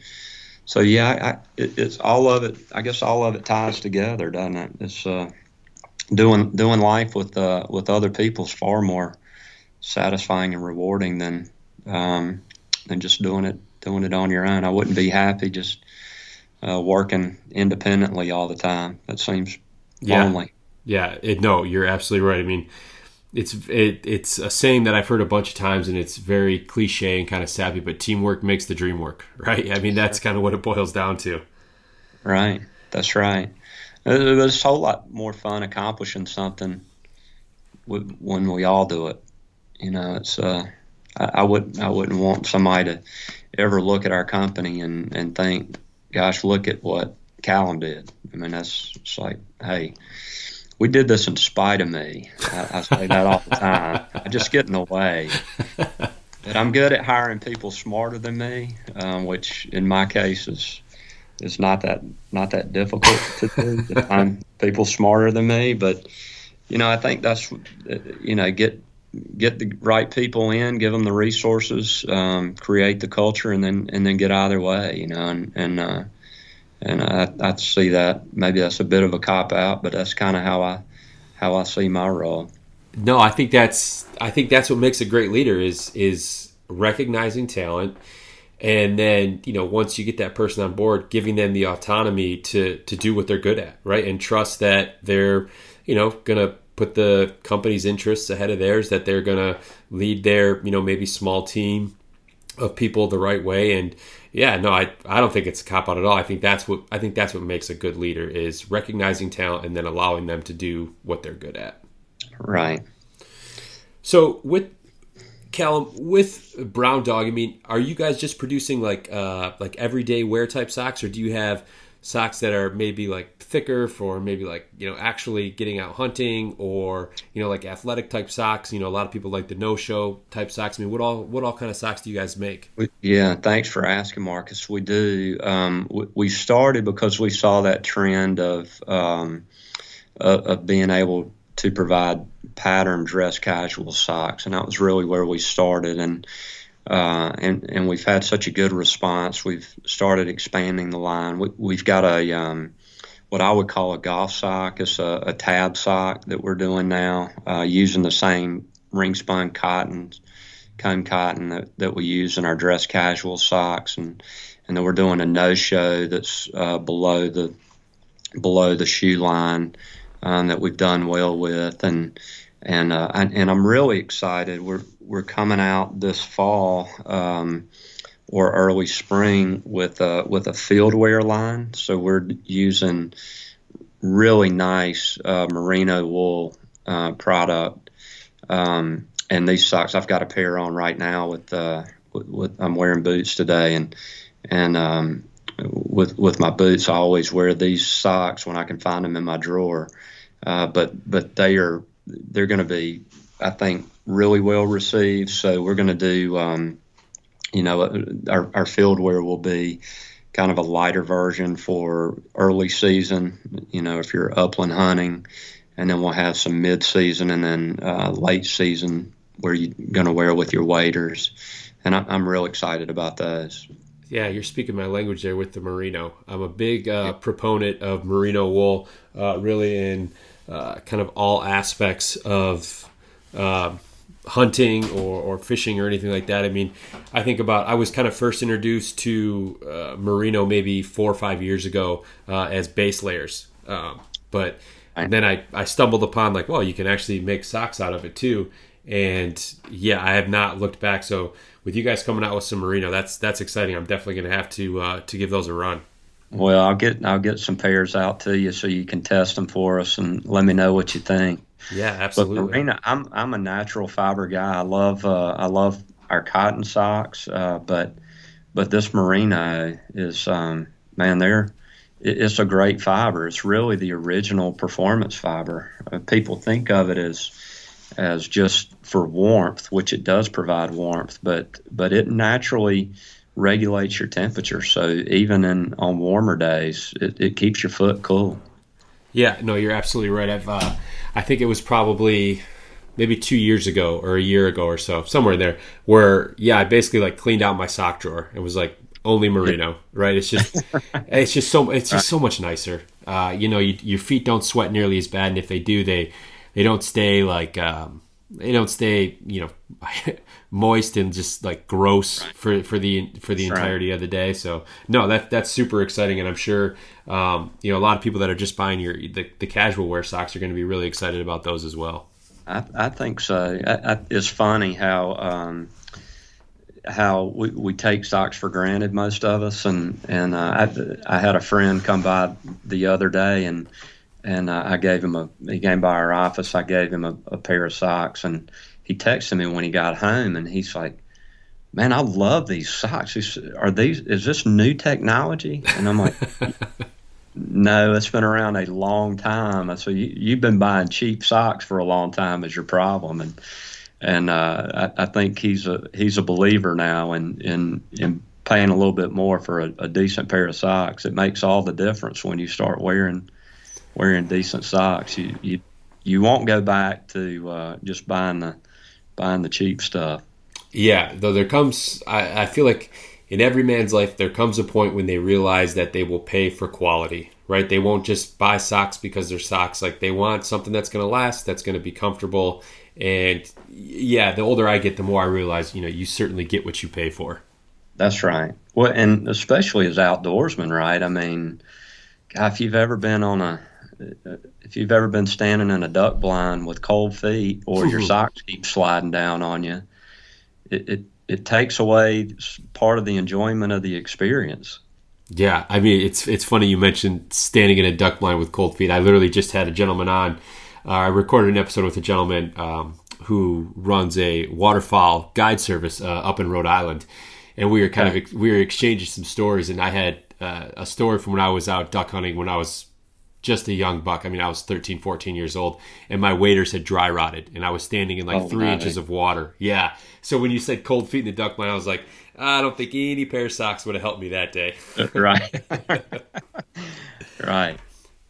so yeah, I, it, it's all of it. I guess all of it ties together, doesn't it? It's uh, doing doing life with uh, with other people is far more satisfying and rewarding than um, than just doing it doing it on your own. I wouldn't be happy just uh, working independently all the time. That seems yeah. lonely. Yeah, it, no, you're absolutely right. I mean, it's it, it's a saying that I've heard a bunch of times, and it's very cliche and kind of sappy. But teamwork makes the dream work, right? I mean, that's kind of what it boils down to. Right. That's right. It's a whole lot more fun accomplishing something when we all do it. You know, it's uh, I, I would I wouldn't want somebody to ever look at our company and and think, gosh, look at what Callum did. I mean, that's it's like, hey, we did this in spite of me. I, I say that all the time. I just get in the way. But I'm good at hiring people smarter than me, um, which in my case is is not that not that difficult to do to find people smarter than me. But you know, I think that's you know get get the right people in, give them the resources, um, create the culture, and then and then get out of their way. You know, and and uh, and I, I see that maybe that's a bit of a cop out, but that's kind of how I how I see my role. No, I think that's I think that's what makes a great leader is is recognizing talent and then you know once you get that person on board giving them the autonomy to to do what they're good at right and trust that they're you know gonna put the company's interests ahead of theirs that they're gonna lead their you know maybe small team of people the right way. And yeah no i i don't think it's a cop out at all. I think that's what i think that's what makes a good leader is recognizing talent and then allowing them to do what they're good at. Right. So with Callum, with Brown Dog, I mean, are you guys just producing like uh, like everyday wear type socks, or do you have socks that are maybe like thicker for maybe like you know actually getting out hunting, or you know like athletic type socks? You know, a lot of people like the no show type socks. I mean, what all what all kind of socks do you guys make? Yeah, thanks for asking, Marcus. We do. Um, we, we, started because we saw that trend of um, of, of being able to provide pattern dress casual socks, and that was really where we started. And uh, and and we've had such a good response. We've started expanding the line. We, have got a um, what I would call a golf sock. It's a, a tab sock that we're doing now, uh, using the same ring spun cotton, comb cotton that, that we use in our dress casual socks, and and then we're doing a no show that's uh, below the below the shoe line um, that we've done well with, and and uh, and I'm really excited. We're we're coming out this fall um, or early spring with a with a field wear line. So we're using really nice uh, merino wool uh, product. Um, and these socks, I've got a pair on right now with, uh, with, with I'm wearing boots today, and and um, with with my boots, I always wear these socks when I can find them in my drawer. Uh, but but they are they're going to be, I think, really well received. So we're going to do, um, you know, uh, our, our field wear will be kind of a lighter version for early season. You know, if you're upland hunting, and then we'll have some mid season and then uh, late season where you're going to wear with your waders. And I, am real excited about those. Yeah, you're speaking my language there with the merino. I'm a big uh, proponent of merino wool, uh, really in uh, kind of all aspects of uh, hunting or, or, fishing or anything like that. I mean, I think about I was kind of first introduced to uh, merino maybe four or five years ago uh, as base layers, um, but then I, I stumbled upon like, well, you can actually make socks out of it too. And yeah, I have not looked back. So with you guys coming out with some merino, that's that's exciting. I'm definitely going to have to uh, to give those a run. Well, I'll get I'll get some pairs out to you so you can test them for us and let me know what you think. Yeah, absolutely. But merino, I'm I'm a natural fiber guy. I love uh, I love our cotton socks, uh, but but this merino is um, man, they're it's a great fiber. It's really the original performance fiber. Uh, people think of it as as just for warmth, which it does provide warmth, but but it naturally regulates your temperature. So even in on warmer days, it, it keeps your foot cool. Yeah, no, you're absolutely right. I've uh, I think it was probably maybe two years ago or a year ago or so, somewhere there, where yeah, I basically like cleaned out my sock drawer. It was like only merino, right? It's just it's just so it's just so much nicer. Uh, you know, you, your feet don't sweat nearly as bad, and if they do, they they don't stay like um, they don't stay you know moist and just like gross right. for for the for the that's entirety of the day. So no, that that's super exciting, and I'm sure um, you know a lot of people that are just buying your the, the casual wear socks are going to be really excited about those as well. I, I think so. I, I, it's funny how um, how we, we take socks for granted, most of us, and and uh, I, I had a friend come by the other day and and uh, I gave him a he came by our office. I gave him a, a pair of socks, and he texted me when he got home, and he's like, "Man, I love these socks. Are these? Is this new technology?" And I'm like. No, it's been around a long time. So you, you've been buying cheap socks for a long time is your problem, and and uh, I, I, think he's a he's a believer now in in, in paying a little bit more for a, a, decent pair of socks. It makes all the difference when you start wearing wearing decent socks. You you you won't go back to uh, just buying the buying the cheap stuff. Yeah, though there comes, I, I feel like in every man's life there comes a point when they realize that they will pay for quality. Right? They won't just buy socks because they're socks. Like they want something that's going to last, that's going to be comfortable. And yeah, the older I get, the more I realize, you know, you certainly get what you pay for. That's right. Well, and especially as outdoorsmen, right? I mean, if you've ever been on a if you've ever been standing in a duck blind with cold feet or your socks keep sliding down on you, it, it, it takes away part of the enjoyment of the experience. Yeah, I mean it's it's funny you mentioned standing in a duck blind with cold feet. I literally just had a gentleman on. Uh, I recorded an episode with a gentleman um, who runs a waterfowl guide service uh, up in Rhode Island, and we were kind of we were exchanging some stories. And I had uh, a story from when I was out duck hunting when I was just a young buck. I mean, I was 13, 14 years old, and my waders had dry rotted, and I was standing in like oh, three inches of water. Yeah. So when you said cold feet in the duck blind, I was like, I don't think any pair of socks would have helped me that day. right. right.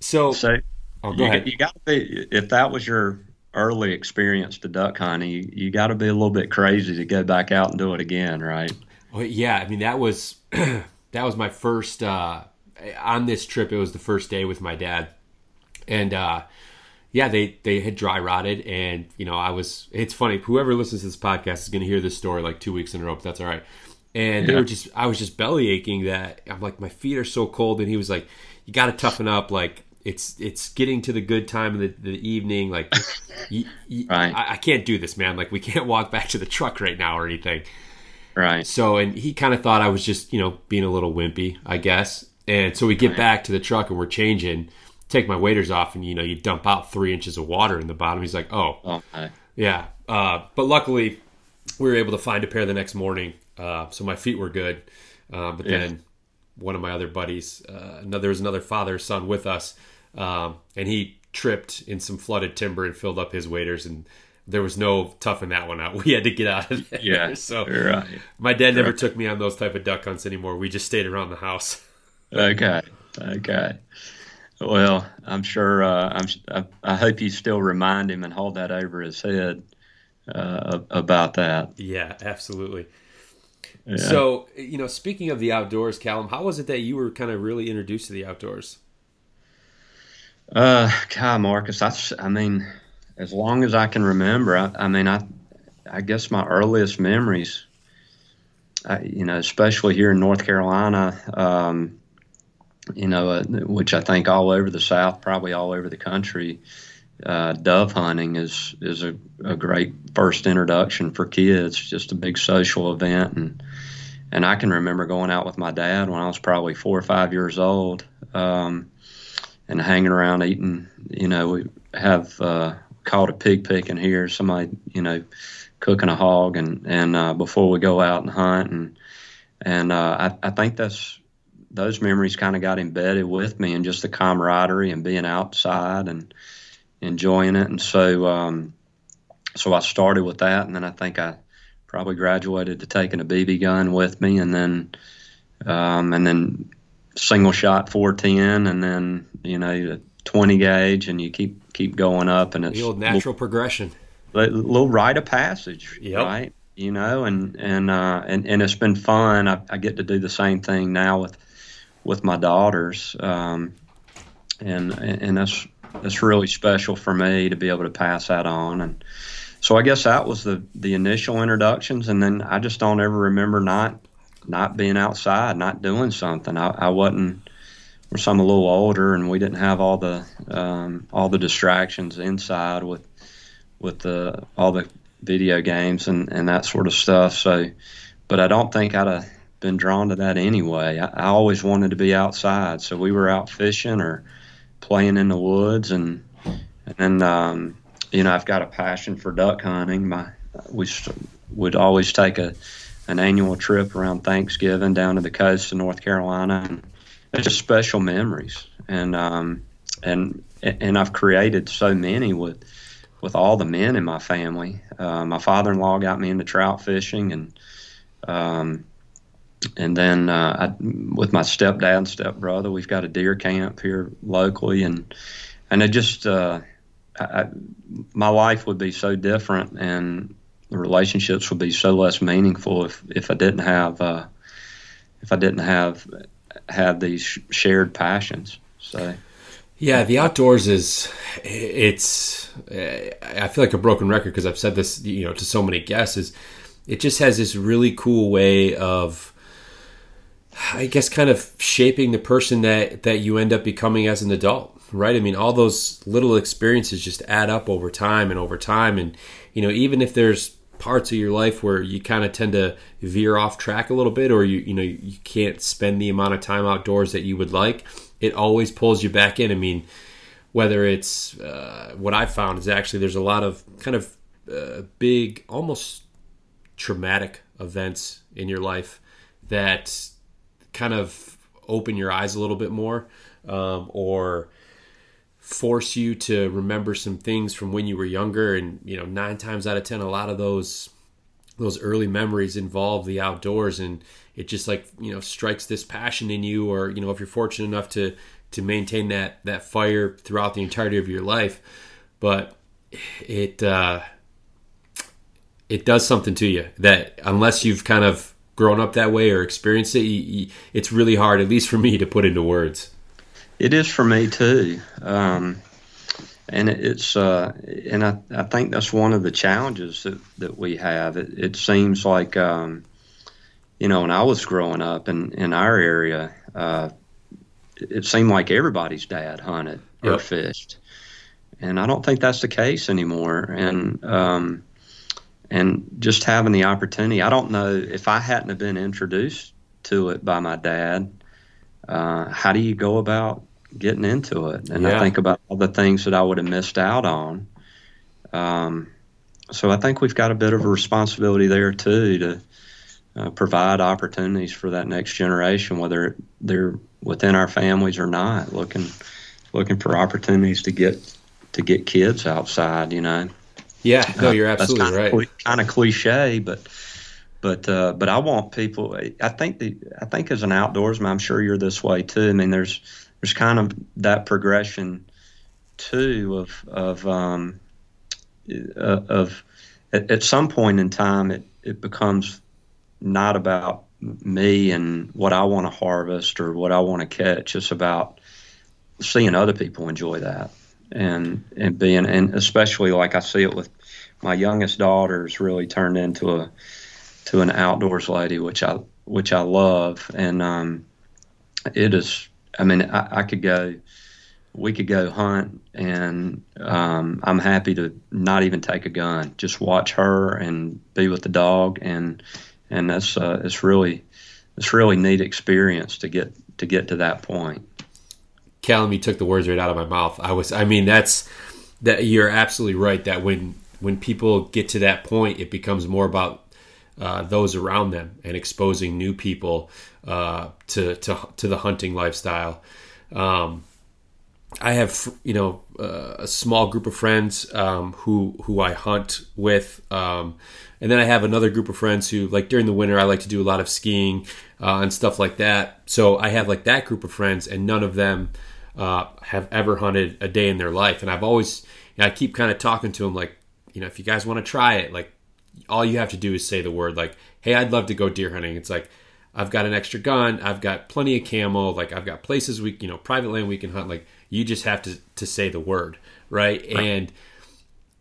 So, so oh, go you, ahead. You got to be if that was your early experience to duck hunting, you, you got to be a little bit crazy to go back out and do it again, right? Well, yeah. I mean, that was that was my first. Uh, on this trip, it was the first day with my dad, and uh, yeah, they they had dry rotted, and you know, I was. It's funny. Whoever listens to this podcast is going to hear this story like two weeks in a row. But that's all right. And yeah. they were just, I was just belly aching. That I'm like, my feet are so cold, and he was like, "You got to toughen up." Like it's it's getting to the good time of the, the evening. Like, you, you, right. I, I can't do this, man. Like, we can't walk back to the truck right now or anything. Right. So, and he kind of thought I was just, you know, being a little wimpy, I guess. And so we get back to the truck and we're changing, take my waders off, and you know, you dump out three inches of water in the bottom. He's like, oh, okay. yeah. Uh, but luckily, we were able to find a pair the next morning, uh, so my feet were good. Uh, but yeah. then one of my other buddies, uh, another, there was another father son with us, um, and he tripped in some flooded timber and filled up his waders and there was no toughing that one out. We had to get out of there. Yeah. So right. my dad never right. took me on those type of duck hunts anymore. We just stayed around the house. Okay. Okay. Well, I'm sure. Uh, I'm. I, hope you still remind him and hold that over his head uh, about that. Yeah, absolutely. Yeah. So, you know, speaking of the outdoors, Callum, how was it that you were kind of really introduced to the outdoors? Uh, God, Marcus, I, I mean, as long as I can remember, I, I mean, I, I guess my earliest memories, I, you know, especially here in North Carolina, um, you know, uh, which I think all over the South, probably all over the country, uh, dove hunting is is a, a, great first introduction for kids. Just a big social event, and and I can remember going out with my dad when I was probably four or five years old, um, and hanging around eating. You know, we have uh, called a pig picking here. Somebody, you know, cooking a hog, and and uh, before we go out and hunt, and and uh, I, I think that's those memories kind of got embedded with me and just the camaraderie and being outside and enjoying it. And so, um, so I started with that, and then I think I probably graduated to taking a BB gun with me, and then, um, and then single shot 410, and then you know 20 gauge, and you keep keep going up, and it's the old natural little, progression, little rite of passage, yep. right? You know, and and uh, and and it's been fun. I, I get to do the same thing now with with my daughters. Um, and and that's that's really special for me to be able to pass that on. And so I guess that was the the initial introductions, and then I just don't ever remember not not being outside, not doing something. I, I wasn't. We're some a little older, and we didn't have all the um, all the distractions inside with with the all the video games and, and that sort of stuff. So, but I don't think I'd have been drawn to that anyway. I, I always wanted to be outside, so we were out fishing or playing in the woods, and and um, you know I've got a passion for duck hunting. My we would always take a an annual trip around Thanksgiving down to the coast of North Carolina, and it's just special memories. And um, and and I've created so many with with all the men in my family. Uh, my father-in-law got me into trout fishing, and um, and then uh, I, with my stepdad and stepbrother, we've got a deer camp here locally, and and it just uh, I, my life would be so different, and the relationships would be so less meaningful if if I didn't have uh, if I didn't have had these shared passions. So. Yeah, the outdoors is it's I feel like a broken record because I've said this you know to so many guests is it just has this really cool way of I guess kind of shaping the person that that you end up becoming as an adult, right? I mean, all those little experiences just add up over time and over time and you know, even if there's parts of your life where you kind of tend to veer off track a little bit or you you know, you can't spend the amount of time outdoors that you would like, it always pulls you back in. I mean, whether it's uh, what I found is actually there's a lot of kind of uh, big, almost traumatic events in your life that kind of open your eyes a little bit more um, or force you to remember some things from when you were younger. And you know nine times out of ten a lot of those those early memories involve the outdoors. And it just like you know strikes this passion in you. Or you know if you're fortunate enough to to maintain that that fire throughout the entirety of your life. But it uh it does something to you that unless you've kind of grown up that way or experienced it, you, you, it's really hard, at least for me, to put into words. It is for me too, um, and it's uh, and I, I think that's one of the challenges that, that we have. It, it seems like um, you know when I was growing up in in our area, uh, it seemed like everybody's dad hunted or yep. fished, and I don't think that's the case anymore. And um, and just having the opportunity. I don't know if I hadn't have been introduced to it by my dad. Uh, how do you go about getting into it? And yeah. I think about all the things that I would have missed out on. Um, so I think we've got a bit of a responsibility there too to uh, provide opportunities for that next generation, whether they're within our families or not. Looking looking for opportunities to get to get kids outside, you know. Yeah, no, you're absolutely kind right. Of, kind of cliche, but but uh, but I want people. I think the I think as an outdoorsman, I'm sure you're this way too. I mean, there's there's kind of that progression too of of um, uh, of at, at some point in time it it becomes not about me and what I want to harvest or what I want to catch. It's about seeing other people enjoy that and and being and especially like I see it with my youngest daughter's really turned into a to an outdoors lady, which I which I love, and um, it is. I mean, I, I could go. We could go hunt, and um, I'm happy to not even take a gun. Just watch her and be with the dog, and and that's uh, it's really it's really neat experience to get to get to that point. Callum, you took the words right out of my mouth. I was, I mean, that's that. You're absolutely right. That when when people get to that point, it becomes more about uh, those around them and exposing new people uh, to, to to the hunting lifestyle. Um, I have you know uh, a small group of friends um, who who I hunt with, um, and then I have another group of friends who like during the winter I like to do a lot of skiing uh, and stuff like that. So I have like that group of friends, and none of them uh, have ever hunted a day in their life. And I've always, I keep kind of talking to them like, you know, if you guys want to try it, like, all you have to do is say the word, like, hey, I'd love to go deer hunting. It's like, I've got an extra gun, I've got plenty of camo, like, I've got places we, you know, private land we can hunt. Like, You just have to to say the word, right? right. And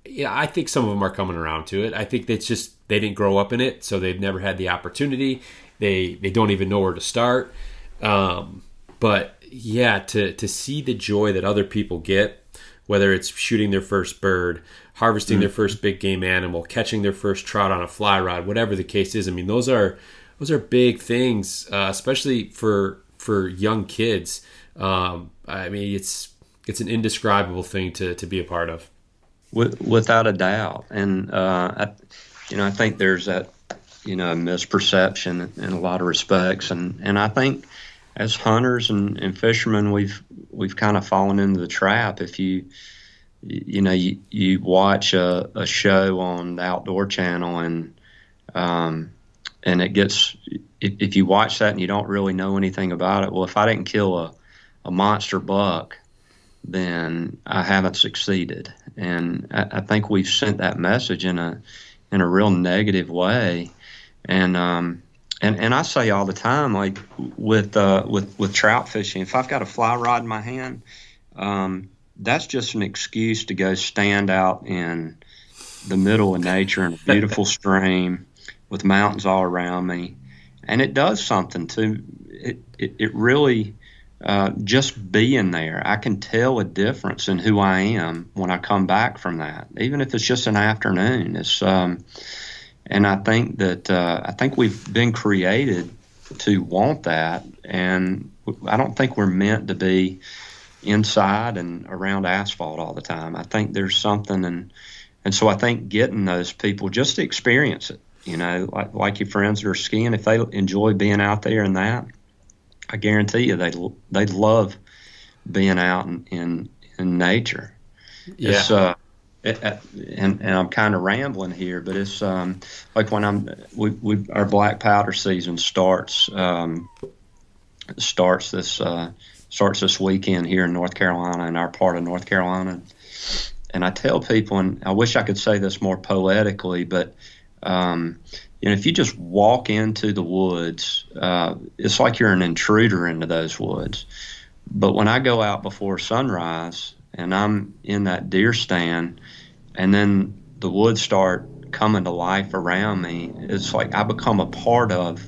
yeah, I think some of them are coming around to it. I think it's just they didn't grow up in it, so they've never had the opportunity. They they don't even know where to start. Um, but yeah, to to see the joy that other people get, whether it's shooting their first bird, harvesting mm-hmm. their first big game animal, catching their first trout on a fly rod, whatever the case is. I mean, those are those are big things, uh, especially for for young kids. Um, I mean, it's it's an indescribable thing to to be a part of. Without a doubt, and uh, I, you know, I think there's that you know misperception in a lot of respects, and and I think as hunters and, and fishermen, we've we've kind of fallen into the trap. If you you know you, you watch a, a show on the Outdoor Channel and um, and it gets if, if you watch that and you don't really know anything about it, well, if I didn't kill a, a monster buck, then I haven't succeeded. And I, I think we've sent that message in a in a real negative way. And um, and and I say all the time, like with uh, with with trout fishing, if I've got a fly rod in my hand, um, that's just an excuse to go stand out in the middle of nature in a beautiful stream with mountains all around me, and it does something to it. It, it really uh, just being there, I can tell a difference in who I am when I come back from that, even if it's just an afternoon. It's um, and I think that uh, I think we've been created to want that, and I don't think we're meant to be inside and around asphalt all the time. I think there's something, and and so I think getting those people just to experience it, you know, like like your friends that are skiing, if they enjoy being out there and that, I guarantee you they they love being out in in, in nature. Yeah. It's, uh, it, and, and I'm kind of rambling here, but it's um, like when I'm we, we our black powder season starts um, starts this uh, starts this weekend here in North Carolina in our part of North Carolina, and I tell people, and I wish I could say this more poetically, but um, you know, if you just walk into the woods, uh, it's like you're an intruder into those woods. But when I go out before sunrise and I'm in that deer stand, and then the woods start coming to life around me. It's like I become a part of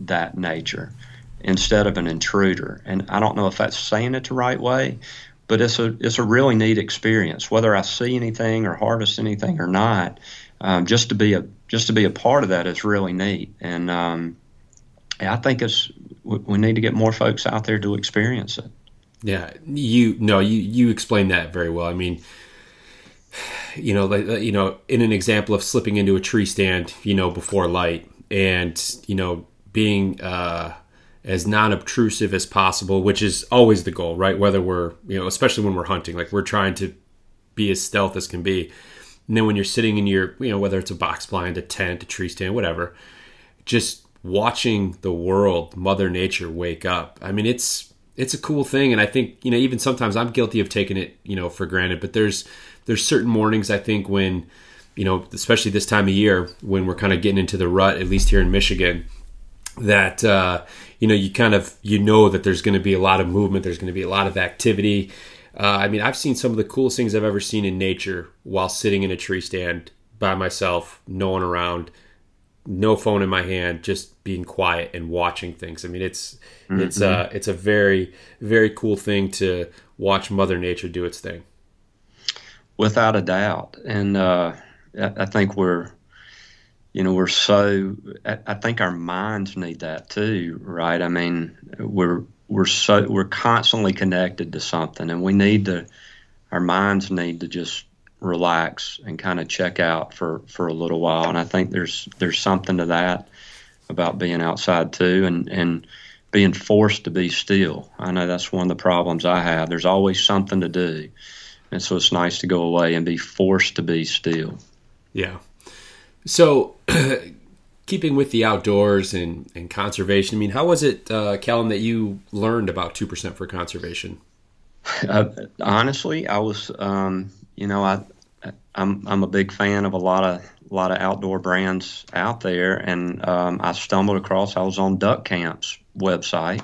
that nature instead of an intruder. And I don't know if that's saying it the right way, but it's a it's a really neat experience. Whether I see anything or harvest anything or not, um, just to be a just to be a part of that is really neat. And um, I think it's we need to get more folks out there to experience it. Yeah, you no, you you explained that very well. I mean, you know, like you know, in an example of slipping into a tree stand, you know, before light, and you know, being uh, as non-obtrusive as possible, which is always the goal, right? Whether we're you know, especially when we're hunting, like we're trying to be as stealth as can be. And then when you're sitting in your, you know, whether it's a box blind, a tent, a tree stand, whatever, just watching the world, Mother Nature wake up. I mean, it's it's a cool thing, and I think you know even sometimes I'm guilty of taking it you know for granted. But there's there's certain mornings I think when you know especially this time of year when we're kind of getting into the rut, at least here in Michigan, that uh, you know you kind of you know that there's going to be a lot of movement, there's going to be a lot of activity. Uh, I mean, I've seen some of the coolest things I've ever seen in nature while sitting in a tree stand by myself, no one around, no phone in my hand, just being quiet and watching things. I mean, it's mm-hmm. it's uh it's a very very cool thing to watch Mother Nature do its thing. Without a doubt, and uh, I think we're you know we're so I think our minds need that too, right? I mean, we're we're so we're constantly connected to something, and we need to our minds need to just relax and kind of check out for for a little while. And I think there's there's something to that about being outside too, and and being forced to be still. I know that's one of the problems I have. There's always something to do, and so it's nice to go away and be forced to be still. Yeah. So. keeping with the outdoors and, and conservation, I mean, how was it, uh, Callum, that you learned about 2% for conservation? Uh, honestly, I was, um, you know, I, I'm I'm a big fan of a lot of a lot of outdoor brands out there, and um, I stumbled across. I was on Duck Camp's website,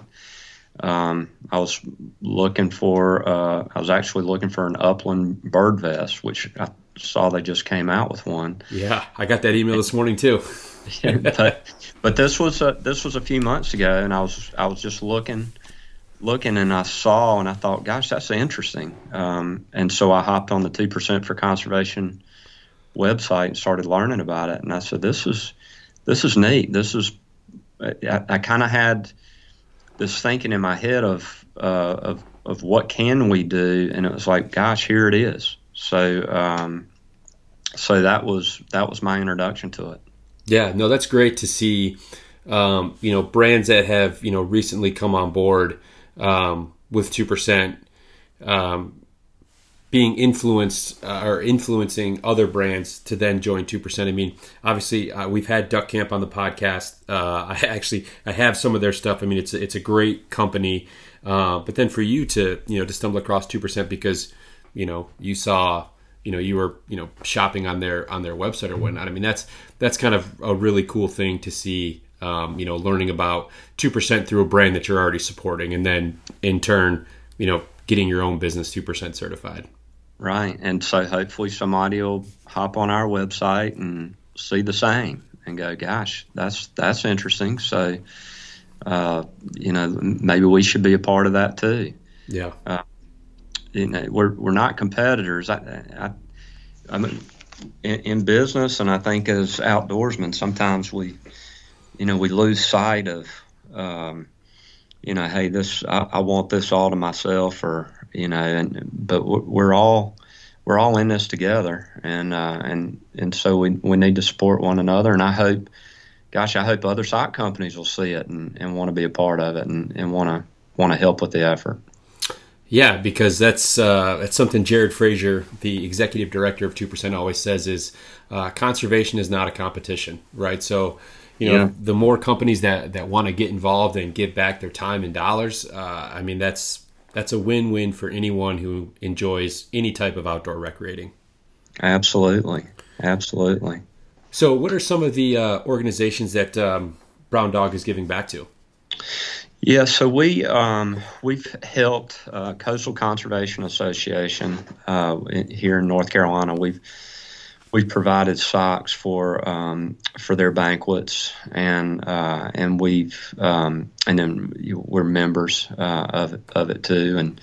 um, I was looking for. Uh, I was actually looking for an upland bird vest, which I saw they just came out with one. Yeah, I got that email this morning too. but but this was a, this was a few months ago, and I was I was just looking looking and I saw and I thought, gosh, that's interesting. Um, and so I hopped on the two percent for conservation website and started learning about it. And I said, this is this is neat. This is I, I kind of had this thinking in my head of uh, of of what can we do, and it was like, gosh, here it is. So um, so that was that was my introduction to it. Yeah, no, that's great to see. Um, you know, brands that have you know recently come on board um, with two percent um, being influenced uh, or influencing other brands to then join 2% i mean obviously uh, we've had duck camp on the podcast uh, i actually i have some of their stuff i mean it's a, it's a great company uh, but then for you to you know to stumble across 2% because you know you saw you know you were you know shopping on their on their website or whatnot i mean that's that's kind of a really cool thing to see um, you know learning about 2% through a brand that you're already supporting and then in turn you know getting your own business 2% certified Right. And so hopefully somebody will hop on our website and see the same and go, gosh, that's that's interesting. So, uh, you know, maybe we should be a part of that too. Yeah. Uh, you know, we're we're not competitors. I, I, I mean, in, in, business, and I think as outdoorsmen, sometimes we, you know, we lose sight of, um, you know, hey, this I, I want this all to myself, or you know, and but we're all we're all in this together, and uh, and and so we we need to support one another. And I hope, gosh, I hope other sock companies will see it and, and want to be a part of it and, and want to want to help with the effort. Yeah, because that's uh, that's something Jared Frazier, the executive director of Two Percent, always says is uh, conservation is not a competition, right? So, you know, yeah. the more companies that that want to get involved and give back their time and dollars, uh, I mean, that's that's a win-win for anyone who enjoys any type of outdoor recreating. Absolutely, absolutely. So, what are some of the uh, organizations that um, Brown Dog is giving back to? Yeah, so we um, we've helped uh, Coastal Conservation Association uh, here in North Carolina. We've we've provided socks for um, for their banquets, and uh, and we've um, and then we're members uh, of of it too, and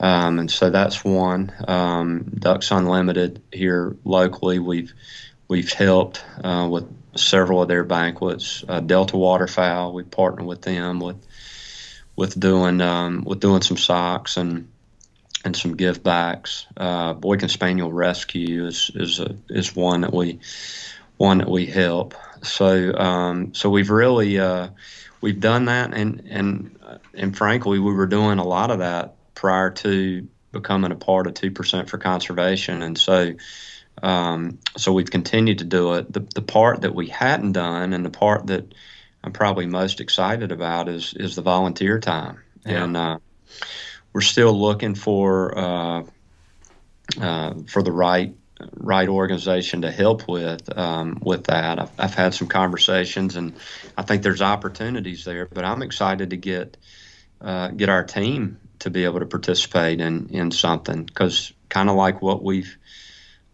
um, and so that's one. Um, Ducks Unlimited here locally, we've we've helped uh, with several of their banquets. Uh, Delta Waterfowl, we partner with them with with doing um, with doing some socks and and some give backs. Uh, Boykin Spaniel Rescue is is a, is one that we one that we help. So um, so we've really uh, we've done that, and and and frankly, we were doing a lot of that prior to becoming a part of two percent for conservation, and so. Um, so we've continued to do it. The, the part that we hadn't done, and the part that I'm probably most excited about, is is the volunteer time. Yeah. And uh, we're still looking for uh, uh, for the right right organization to help with um, with that. I've, I've, had some conversations, and I think there's opportunities there. But I'm excited to get uh, get our team to be able to participate in in something because kind of like what we've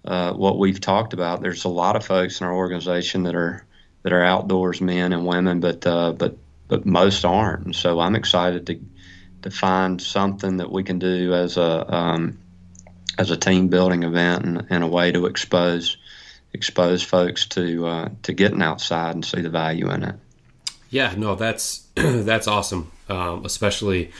uh, what we've talked about. There's a lot of folks in our organization that are that are outdoors men and women, but uh, but but most aren't. And so I'm excited to to find something that we can do as a um, as a team building event and, and, a way to expose expose folks to uh, to getting outside and see the value in it. Yeah, no, that's that's awesome. Um, especially,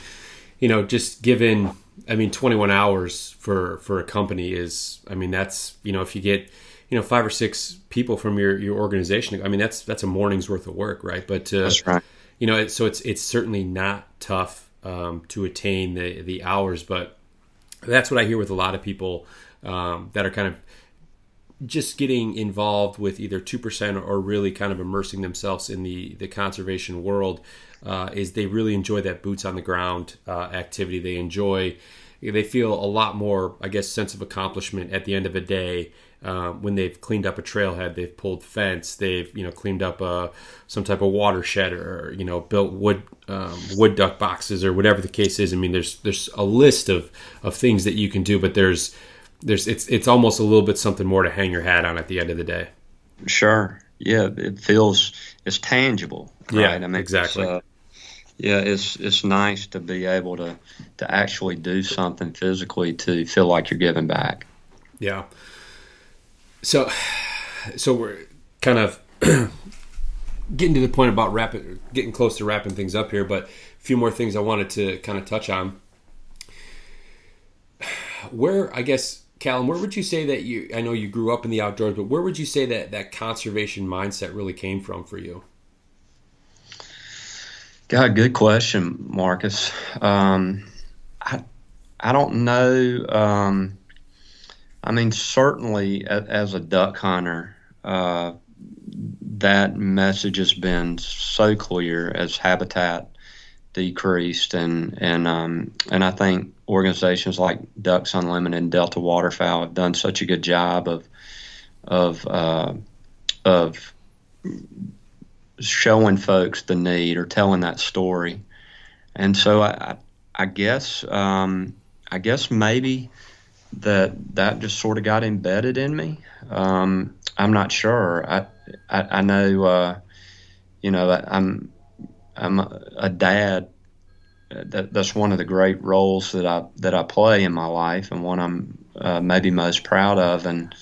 you know, just given. I mean, 21 hours for for a company is. I mean, that's you know, if you get you know five or six people from your your organization. I mean, that's that's a morning's worth of work, right? But uh, that's right. You know, it, so it's it's certainly not tough um, to attain the the hours. But that's what I hear with a lot of people um, that are kind of just getting involved with either two percent or really kind of immersing themselves in the the conservation world. Uh, is they really enjoy that boots on the ground uh, activity. They enjoy. They feel a lot more, I guess, sense of accomplishment at the end of a day um, when they've cleaned up a trailhead, they've pulled fence, they've you know cleaned up a uh, some type of watershed, or you know built wood um, wood duck boxes, or whatever the case is. I mean, there's there's a list of of things that you can do, but there's there's it's it's almost a little bit something more to hang your hat on at the end of the day. Sure. Yeah, it feels it's tangible. Right? Yeah, I mean, exactly. It's, uh, yeah, it's it's nice to be able to to actually do something physically to feel like you're giving back. Yeah. So, so we're kind of getting to the point about wrapping, getting close to wrapping things up here, but a few more things I wanted to kind of touch on. Where, I guess, Callum, where would you say that you? I know you grew up in the outdoors, but where would you say that that conservation mindset really came from for you? God, good question, Marcus. Um, I I don't know. Um, I mean, certainly as a duck hunter, uh, that message has been so clear as habitat decreased, and and um, and I think organizations like Ducks Unlimited and Delta Waterfowl have done such a good job of of uh, of showing folks the need or telling that story, and so I I guess um, I guess maybe that that just sort of got embedded in me. Um, I'm not sure. I I, I know uh, you know I, I'm I'm a, dad. That, that's one of the great roles that I that I play in my life, and one I'm uh, maybe most proud of, and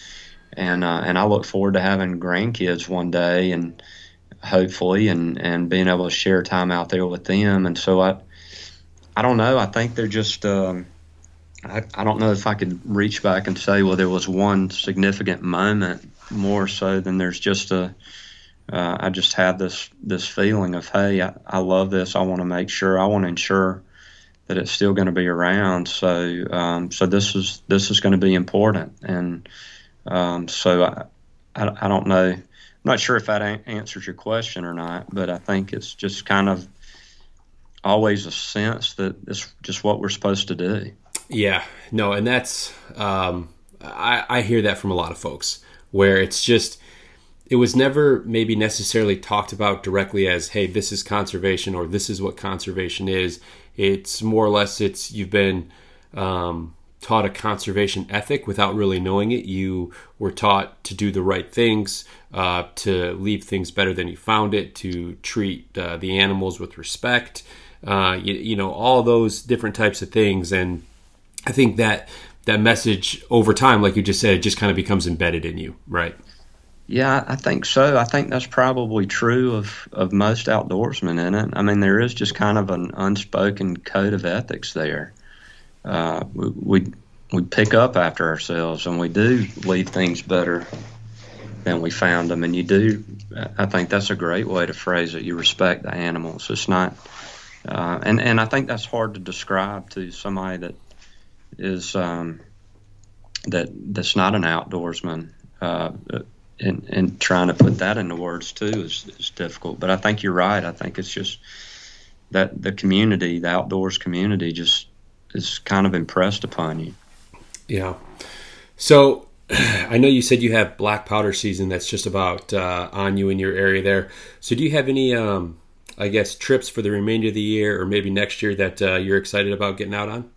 and uh, and I look forward to having grandkids one day, and hopefully, and and being able to share time out there with them. And so I I don't know. I think they're just. Um, I, I don't know if I could reach back and say, well, there was one significant moment more so than there's just a. Uh, I just have this this feeling of, hey, I, I love this. I want to make sure. I want to ensure that it's still going to be around. So um, so this is this is going to be important. And um, so I, I, I don't know. I'm not sure if that a- answers your question or not, but I think it's just kind of always a sense that it's just what we're supposed to do. Yeah, no, and that's um, I, I hear that from a lot of folks where it's just it was never maybe necessarily talked about directly as hey this is conservation or this is what conservation is. It's more or less it's you've been um, taught a conservation ethic without really knowing it. You were taught to do the right things uh, to leave things better than you found it to treat uh, the animals with respect uh, you, you know all those different types of things. And i think that that message over time, like you just said, it just kind of becomes embedded in you, right? Yeah, I think so. I think that's probably true of, of most outdoorsmen in it. I mean, there is just kind of an unspoken code of ethics there. Uh, we, we, we pick up after ourselves and we do leave things better than we found them. And you do, I think that's a great way to phrase it. You respect the animals. It's not, uh, and, and I think that's hard to describe to somebody that is um, that that's not an outdoorsman. Uh, and, and trying to put that into words too is, is difficult. But I think you're right. I think it's just that the community, the outdoors community, just is kind of impressed upon you. Yeah. So I know you said you have black powder season that's just about uh, on you in your area there. So do you have any, um, I guess, trips for the remainder of the year or maybe next year that uh, you're excited about getting out on?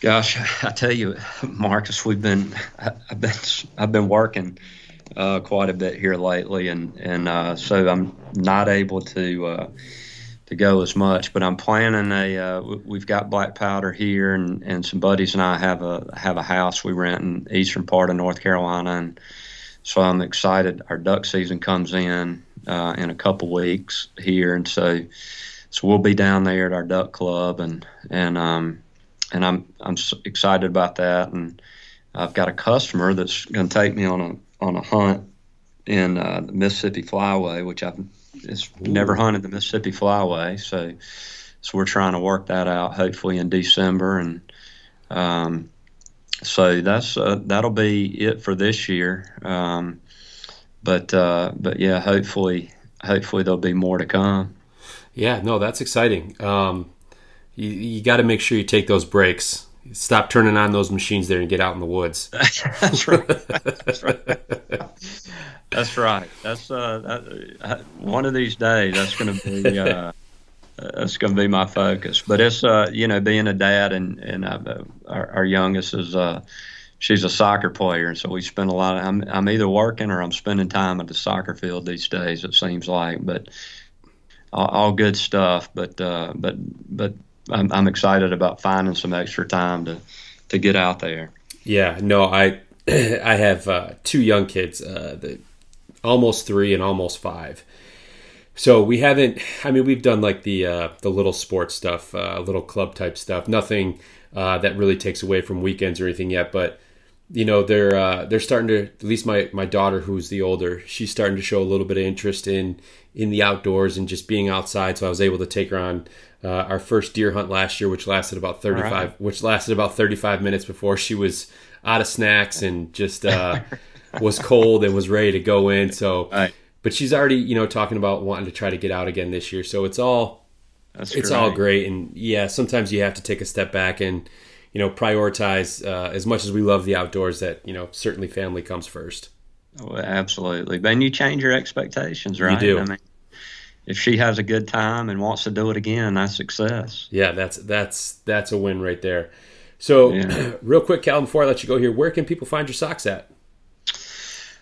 Gosh, I tell you, Marcus, we've been I've been I've been working uh, quite a bit here lately, and and uh, so I'm not able to uh, to go as much. But I'm planning a. Uh, we've got black powder here, and, and some buddies and I have a have a house we rent in eastern part of North Carolina, and so I'm excited. Our duck season comes in uh, in a couple weeks here, and so so we'll be down there at our duck club, and and um, and I'm I'm excited about that. And I've got a customer that's going to take me on a on a hunt in uh, the Mississippi Flyway, which I've never hunted the Mississippi Flyway, so so we're trying to work that out. Hopefully in December, and um, so that's uh, that'll be it for this year. Um, but uh, but yeah, hopefully hopefully there'll be more to come. Yeah, no, that's exciting. Um, you, you got to make sure you take those breaks stop turning on those machines there and get out in the woods. That's right. That's right. That's right. That's uh, that, uh, one of these days. That's going to be uh, that's going to be my focus. But it's uh, you know, being a dad and and uh, our, our youngest is uh, she's a soccer player, and so we spend a lot of. I'm I'm either working or I'm spending time at the soccer field these days. It seems like, but all, all good stuff. But uh, but but I'm, I'm excited about finding some extra time to to get out there. Yeah, no, I I have uh, two young kids, uh, the almost three and almost five. So we haven't. I mean, we've done like the uh, the little sports stuff, uh, little club type stuff. Nothing uh, that really takes away from weekends or anything yet. But you know, they're uh, they're starting to. At least my my daughter, who's the older, she's starting to show a little bit of interest in in the outdoors and just being outside. So I was able to take her on uh, our first deer hunt last year, which lasted about thirty five, right. which lasted about thirty five minutes before she was out of snacks and just uh, was cold and was ready to go in. So. Right but she's already you know talking about wanting to try to get out again this year. So it's all That's it's great. all great. And yeah, sometimes you have to take a step back and you know prioritize uh, as much as we love the outdoors. That you know certainly family comes first. Oh, absolutely. Then you change your expectations, right? You do. I mean, if she has a good time and wants to do it again, that's success. Yeah, that's that's that's a win right there. So, yeah. real quick, Cal, before I let you go here, where can people find your socks at?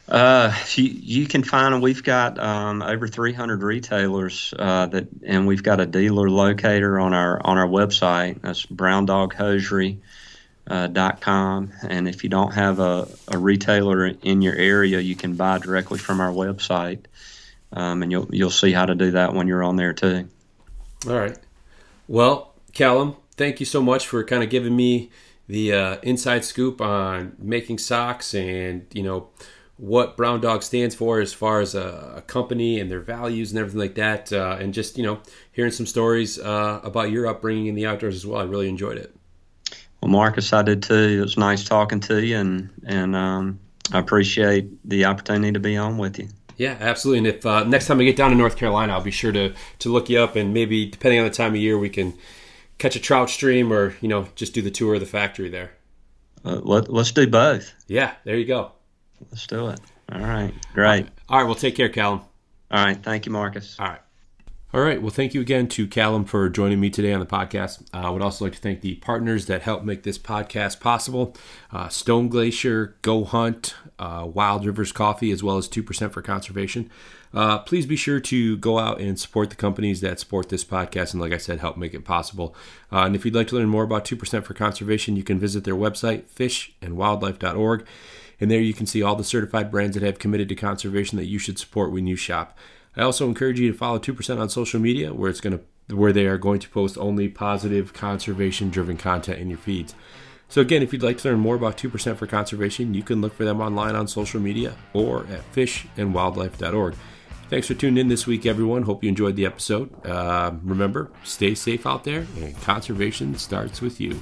Uh, you, you can find them. we've got um, over 300 retailers uh, that, and we've got a dealer locator on our on our website. That's browndoghosiery.com. Uh, dot com. and if you don't have a, a retailer in your area, you can buy directly from our website, um, and you'll you'll see how to do that when you're on there too. All right. Well, Callum, thank you so much for kind of giving me the uh, inside scoop on making socks and you know what Brown Dog stands for as far as a, a company and their values and everything like that. Uh, and just, you know, hearing some stories uh, about your upbringing in the outdoors as well. I really enjoyed it. Well, Marcus, I did too. It was nice talking to you, and, and um, I appreciate the opportunity to be on with you. Yeah, absolutely. And if uh, next time I get down to North Carolina, I'll be sure to, to look you up, and maybe depending on the time of year, we can catch a trout stream or, you know, just do the tour of the factory there. Uh, let, let's do both. Yeah, there you go. Let's do it. All right. Great. All right. Well, take care, Callum. All right. Thank you, Marcus. All right. All right. Well, thank you again to Callum for joining me today on the podcast. Uh, I would also like to thank the partners that help make this podcast possible uh, Stone Glacier, Go Hunt, uh, Wild Rivers Coffee, as well as 2% for Conservation. Uh, please be sure to go out and support the companies that support this podcast and, like I said, help make it possible. Uh, and if you'd like to learn more about 2% for Conservation, you can visit their website, fishandwildlife.org. And there you can see all the certified brands that have committed to conservation that you should support when you shop. I also encourage you to follow 2% on social media where it's going to where they are going to post only positive conservation driven content in your feeds. So again, if you'd like to learn more about 2% for conservation, you can look for them online on social media or at fishandwildlife.org. Thanks for tuning in this week, everyone. Hope you enjoyed the episode. Uh, remember, stay safe out there, and conservation starts with you.